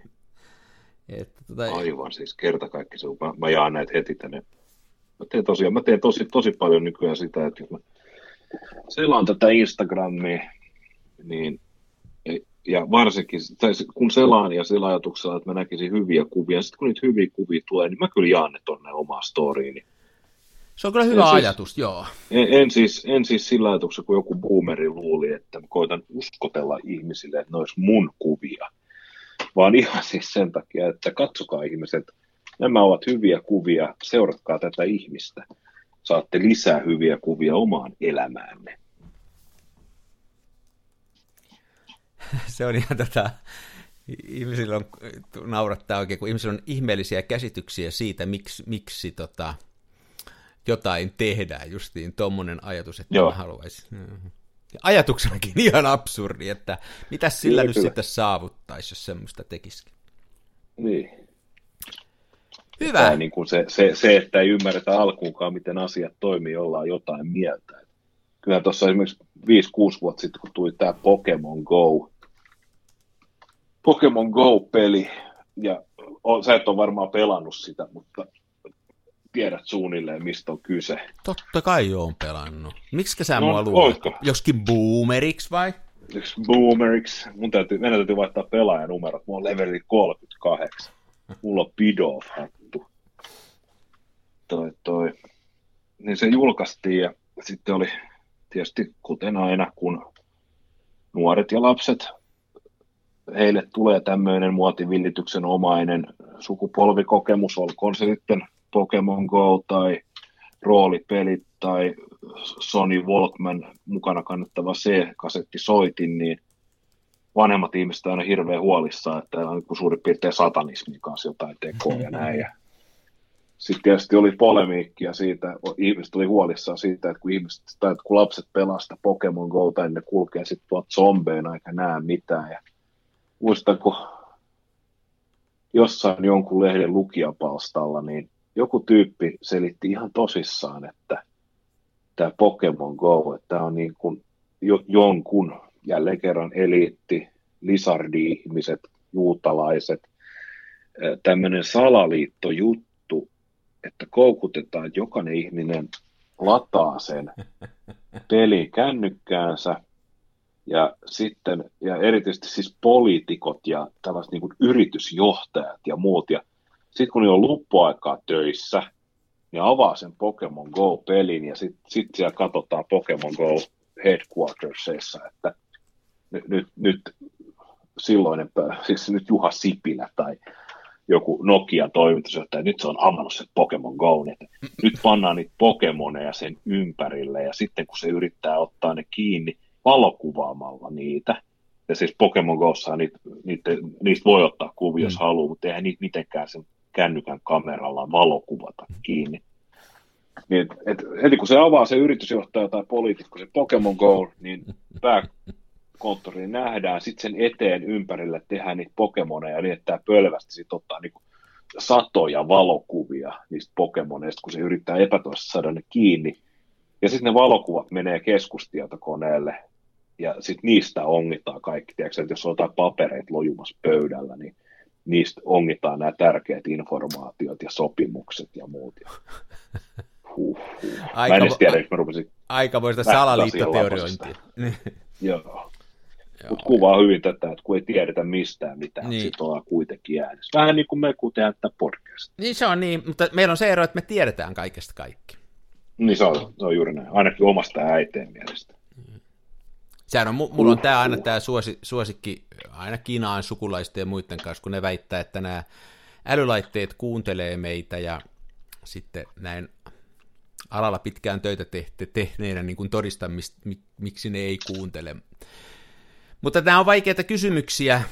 Speaker 3: Että, tota... Aivan siis kerta kaikki se, mä, mä jaan näitä heti tänne. Mä teen, tosiaan, mä teen tosi, tosi paljon nykyään sitä, että jos mä selaan tätä Instagramia, niin ja varsinkin, tai kun selaan ja sillä ajatuksella, että mä näkisin hyviä kuvia, sitten kun niitä hyviä kuvia tulee, niin mä kyllä jaan ne tonne omaan storiini.
Speaker 2: Se on kyllä hyvä en siis- ajatus, siis, joo.
Speaker 3: En, en, siis, en siis sillä ajatuksella, kun joku boomeri luuli, että mä koitan uskotella ihmisille, että ne olisi mun kuvia, vaan ihan siis sen takia, että katsokaa ihmiset, nämä ovat hyviä kuvia, seuratkaa tätä ihmistä. Saatte lisää hyviä kuvia omaan elämäänne.
Speaker 2: se on ihan tota, ihmisillä on, naurattaa oikein, kun ihmisillä on ihmeellisiä käsityksiä siitä, miksi, miksi tota, jotain tehdään, justiin tuommoinen ajatus, että Joo. mä haluaisin. Ajatuksenakin ihan absurdi, että mitä sillä kyllä, nyt kyllä. sitten saavuttaisi, jos semmoista tekisikin.
Speaker 3: Niin.
Speaker 2: Hyvä. Tai
Speaker 3: niin kuin se, se, se, että ei ymmärretä alkuunkaan, miten asiat toimii, ollaan jotain mieltä. Kyllä tuossa esimerkiksi 5-6 vuotta sitten, kun tuli tämä Pokemon Go, Pokemon Go-peli, ja on, sä et ole varmaan pelannut sitä, mutta tiedät suunnilleen, mistä on kyse.
Speaker 2: Totta kai oon pelannut. Miksi sä no, mua luulet? Joskin boomeriksi vai?
Speaker 3: Boomeriksi. Mun täytyy, meidän täytyy vaihtaa pelaajanumerot. Mä oon leveli 38. Mulla on Bidoff hattu. Toi, toi. Niin se julkaistiin ja sitten oli tietysti kuten aina, kun nuoret ja lapset heille tulee tämmöinen muotivillityksen omainen sukupolvikokemus, olkoon se sitten Pokemon Go tai roolipelit tai Sony Walkman mukana kannettava C-kasetti soitin, niin vanhemmat ihmiset aina hirveän huolissaan, että on niin suurin piirtein satanismin kanssa jotain tekoa ja näin. Ja sitten tietysti oli polemiikkia siitä, ihmiset oli huolissaan siitä, että kun, ihmiset, tai että kun lapset pelasta Pokemon Go, tai ne kulkee sitten tuot zombeina eikä näe mitään. Ja muistan, kun jossain jonkun lehden lukijapalstalla, niin joku tyyppi selitti ihan tosissaan, että tämä Pokemon Go, että tämä on niin kuin jo, jonkun, jälleen kerran eliitti, lisardi-ihmiset, juutalaiset, tämmöinen salaliittojuttu, että koukutetaan, että jokainen ihminen lataa sen pelin kännykkäänsä, ja sitten, ja erityisesti siis poliitikot ja tällaiset niin yritysjohtajat ja muut, ja sitten kun ne on luppuaikaa töissä, niin avaa sen Pokemon Go-pelin, ja sitten sit siellä katsotaan Pokemon Go headquartersissa, että nyt, nyt, nyt silloinen, siis nyt Juha Sipilä tai joku Nokia toimitusjohtaja, nyt se on avannut sen Pokemon Go, että nyt pannaan niitä Pokemoneja sen ympärille, ja sitten kun se yrittää ottaa ne kiinni valokuvaamalla niitä, ja siis Pokemon Gossa niitä, niitä, niistä voi ottaa kuvia, jos mm. haluaa, mutta eihän niitä mitenkään sen kännykän kameralla valokuvata kiinni. Niin, et, et, heti kun se avaa se yritysjohtaja tai poliitikko, se Pokemon Go, niin pääkonttoriin nähdään, sitten sen eteen ympärille tehdään niitä Pokemoneja niin, että tämä pölvästi sitten ottaa niin satoja valokuvia niistä Pokemoneista, kun se yrittää epätoista saada ne kiinni. Ja sitten ne valokuvat menee keskustietokoneelle, ja sitten niistä ongitaan kaikki. Tiedätkö, että jos on jotain papereita lojumassa pöydällä, niin niistä ongitaan nämä tärkeät informaatiot ja sopimukset ja muut. Huh, huh. Aika, mä en edes tiedä, jos mä rupesin
Speaker 2: Aikamoista salaliittoteoriointia.
Speaker 3: Joo. Mutta kuvaa hyvin tätä, että kun ei tiedetä mistään mitään, niin. sitten ollaan kuitenkin äänessä. Vähän niin kuin me, kun tehdään tätä podcast.
Speaker 2: Niin se on niin, mutta meillä on se ero, että me tiedetään kaikesta kaikki.
Speaker 3: Niin se on, se on juuri näin, ainakin omasta äiteen mielestä.
Speaker 2: Sehän on, mulla on tämä aina tämä suosi, suosikki aina Kiinaan sukulaisten ja muiden kanssa, kun ne väittää, että nämä älylaitteet kuuntelee meitä ja sitten näin alalla pitkään töitä tehte, tehneenä niin kuin todistan, miksi ne ei kuuntele. Mutta nämä on vaikeita kysymyksiä.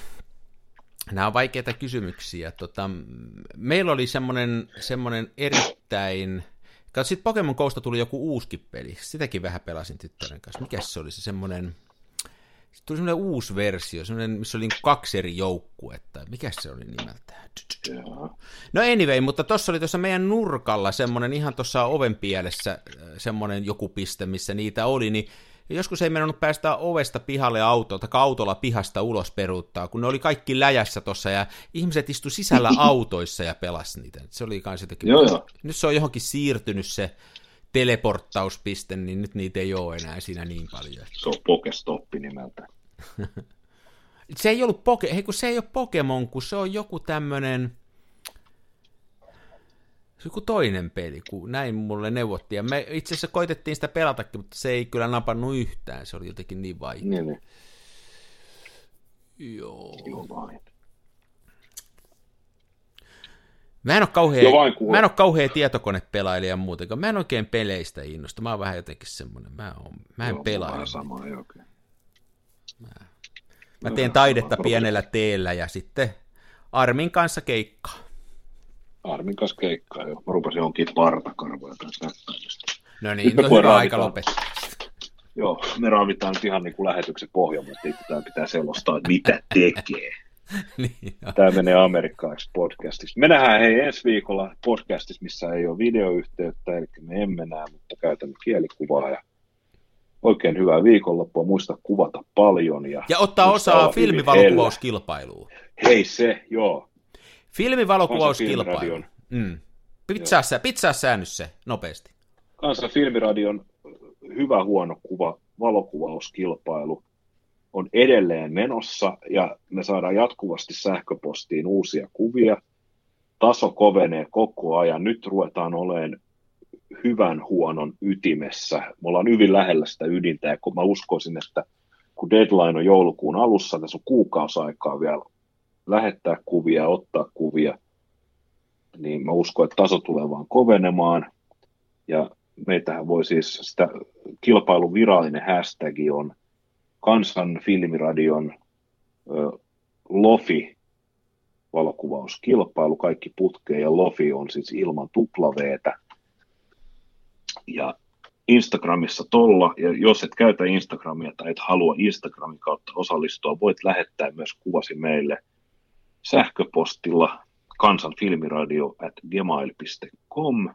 Speaker 2: Nämä on vaikeita kysymyksiä. Tota, meillä oli semmoinen, semmoinen erittäin... Sitten Pokemon Ghosta tuli joku uusi peli. Sitäkin vähän pelasin tyttären kanssa. Mikä se oli se semmoinen... Sitten tuli semmoinen uusi versio, semmoinen, missä oli niin kaksi eri joukkuetta. Mikä se oli nimeltään? No anyway, mutta tuossa oli tuossa meidän nurkalla semmoinen ihan tuossa oven pielessä äh, semmoinen joku piste, missä niitä oli, niin joskus ei mennyt päästä ovesta pihalle autolta, autolla pihasta ulos peruuttaa, kun ne oli kaikki läjässä tuossa ja ihmiset istu sisällä autoissa ja pelas niitä. Se oli kans jotenkin... Joo, joo. Nyt se on johonkin siirtynyt se teleporttauspiste, niin nyt niitä ei ole enää siinä niin paljon.
Speaker 3: Se on Pokestoppi nimeltä.
Speaker 2: se ei ollut poke, hei kun se ei ole Pokemon, kun se on joku tämmönen se joku toinen peli, kun näin mulle neuvottiin. Ja me itse asiassa koitettiin sitä pelatakin, mutta se ei kyllä napannut yhtään. Se oli jotenkin niin vaikea. Niin, niin. Joo. Joo vain. Mä en ole kauhean, mä en ole kauhean tietokonepelailija ja muutenkaan. Mä en oikein peleistä innosta. Mä oon vähän jotenkin semmoinen. Mä, oon, mä en Joo, pelaa.
Speaker 3: Sama, okay.
Speaker 2: mä, mä teen taidetta pienellä teellä ja sitten Armin kanssa keikkaa.
Speaker 3: Armin kanssa keikkaa jo. Mä rupesin jonkin partakarvoja kanssa
Speaker 2: No niin, no hyvä aika lopettaa.
Speaker 3: Joo, me raavitaan nyt ihan niin kuin lähetyksen pohjan, mutta pitää selostaa, että mitä tekee. niin, Tämä menee amerikkalaisessa podcastissa. Me nähdään hei ensi viikolla podcastissa, missä ei ole videoyhteyttä, eli me emme näe, mutta käytämme kielikuvaa ja oikein hyvää viikonloppua. Muista kuvata paljon. Ja,
Speaker 2: ja ottaa osaa filmivalokuvauskilpailuun.
Speaker 3: Hei se, joo.
Speaker 2: Filmivalokuvauskilpailu. Mm. Pitsaa, pitsaa säännös se nopeasti.
Speaker 3: Kansan filmiradion hyvä huono kuva valokuvauskilpailu on edelleen menossa ja me saadaan jatkuvasti sähköpostiin uusia kuvia. Taso kovenee koko ajan. Nyt ruvetaan olemaan hyvän huonon ytimessä. Me ollaan hyvin lähellä sitä ydintä ja kun mä uskoisin, että kun deadline on joulukuun alussa, tässä on kuukausi aikaa vielä lähettää kuvia, ottaa kuvia, niin mä uskon, että taso tulee vaan kovenemaan. Ja meitähän voi siis, sitä kilpailun virallinen hashtag on kansan filmiradion ö, lofi valokuvauskilpailu, kaikki putkeen ja Lofi on siis ilman tuplaveetä. Ja Instagramissa tolla, ja jos et käytä Instagramia tai et halua Instagramin kautta osallistua, voit lähettää myös kuvasi meille sähköpostilla kansanfilmiradio at gmail.com.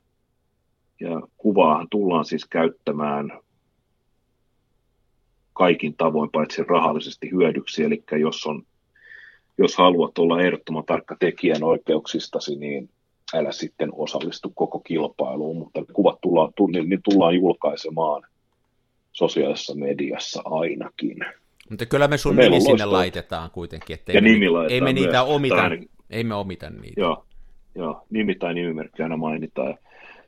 Speaker 3: Ja kuvaahan tullaan siis käyttämään kaikin tavoin paitsi rahallisesti hyödyksi, eli jos, on, jos haluat olla ehdottoman tarkka tekijän oikeuksistasi, niin älä sitten osallistu koko kilpailuun, mutta kuvat tullaan, niin, niin tullaan julkaisemaan sosiaalisessa mediassa ainakin.
Speaker 2: Mutta kyllä me sun nimi sinne laitetaan kuitenkin. Että
Speaker 3: ja
Speaker 2: me,
Speaker 3: nimi
Speaker 2: Ei me niitä
Speaker 3: myös,
Speaker 2: omita,
Speaker 3: tai,
Speaker 2: ei me omita niitä.
Speaker 3: Joo, joo, nimi tai nimimerkki aina mainitaan.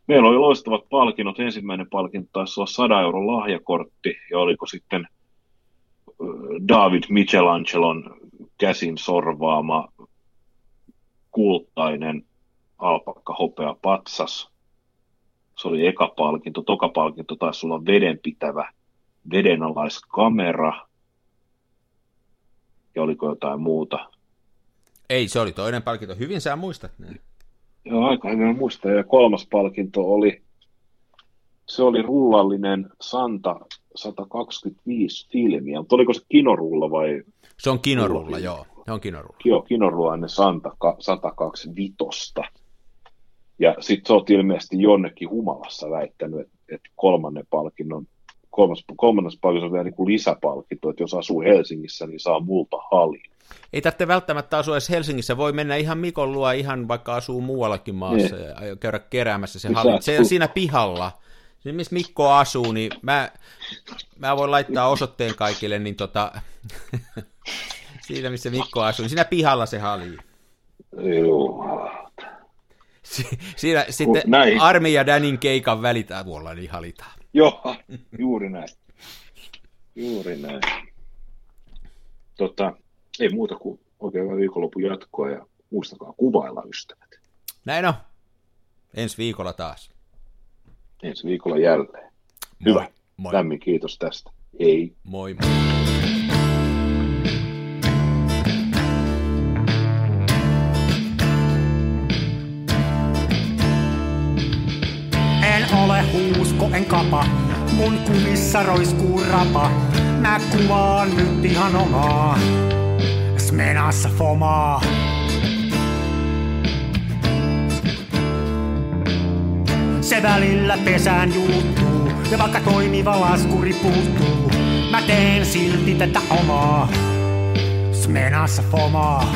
Speaker 3: Meillä oli loistavat palkinnot. Ensimmäinen palkinto taisi olla 100 euron lahjakortti, ja oliko sitten David Michelangelon käsin sorvaama kultainen alpakka hopea patsas. Se oli eka palkinto. Toka palkinto taisi olla vedenpitävä vedenalaiskamera. Ja oliko jotain muuta?
Speaker 2: Ei, se oli toinen palkinto. Hyvin sä muistat ne.
Speaker 3: Joo, aika hyvin muistaa. Ja kolmas palkinto oli, se oli rullallinen Santa 125 filmiä. Mutta oliko se kinorulla vai?
Speaker 2: Se on kinorulla, joo. Se on kinorulla.
Speaker 3: Joo, kinorullainen Santa 125. Ja sitten sä oot ilmeisesti jonnekin humalassa väittänyt, että, kolmannen palkinnon, kolmas, kolmannes palkinnon on vielä niin kuin lisäpalkinto, että jos asuu Helsingissä, niin saa multa halin.
Speaker 2: Ei tarvitse välttämättä asua edes Helsingissä, voi mennä ihan Mikon luo, ihan vaikka asuu muuallakin maassa niin. ja käydä keräämässä se halin. Se on siinä pihalla. Siinä missä Mikko asuu, niin mä, mä voin laittaa osoitteen kaikille, niin tota, siinä missä Mikko asuu, niin siinä pihalla se hali. Si- siinä sitten näin. Armi ja Danin keikan välitävuolla niin halitaan.
Speaker 3: Joo, juuri näin. Juuri näin. Tota, ei muuta kuin oikein hyvää viikonlopun jatkoa ja muistakaa kuvailla ystävät.
Speaker 2: Näin on. Ensi viikolla taas.
Speaker 3: Ensi viikolla jälleen. Moi. Hyvä. Moi. Lämmin kiitos tästä. Hei.
Speaker 2: Moi moi.
Speaker 1: En ole huusko, en kapa, mun kumissa roiskuu rapa. Mä kuvaan nyt ihan omaa, smenassa fomaa. Se välillä pesään juuttuu, ja vaikka toimiva laskuri puuttuu, mä teen silti tätä omaa, smenassa fomaa.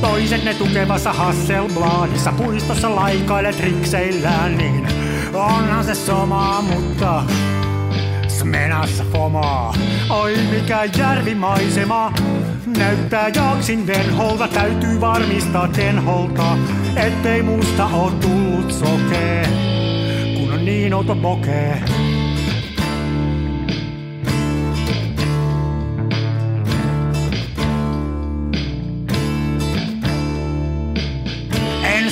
Speaker 1: Toiset ne tukevassa Hasselbladissa puistossa laikailet rikseillään, niin onhan se somaa, mutta smenassa fomaa. Oi mikä järvimaisema, näyttää jaksin venholta, täytyy varmistaa tenholta, ettei musta oo tullut sokee, kun on niin outo pokee.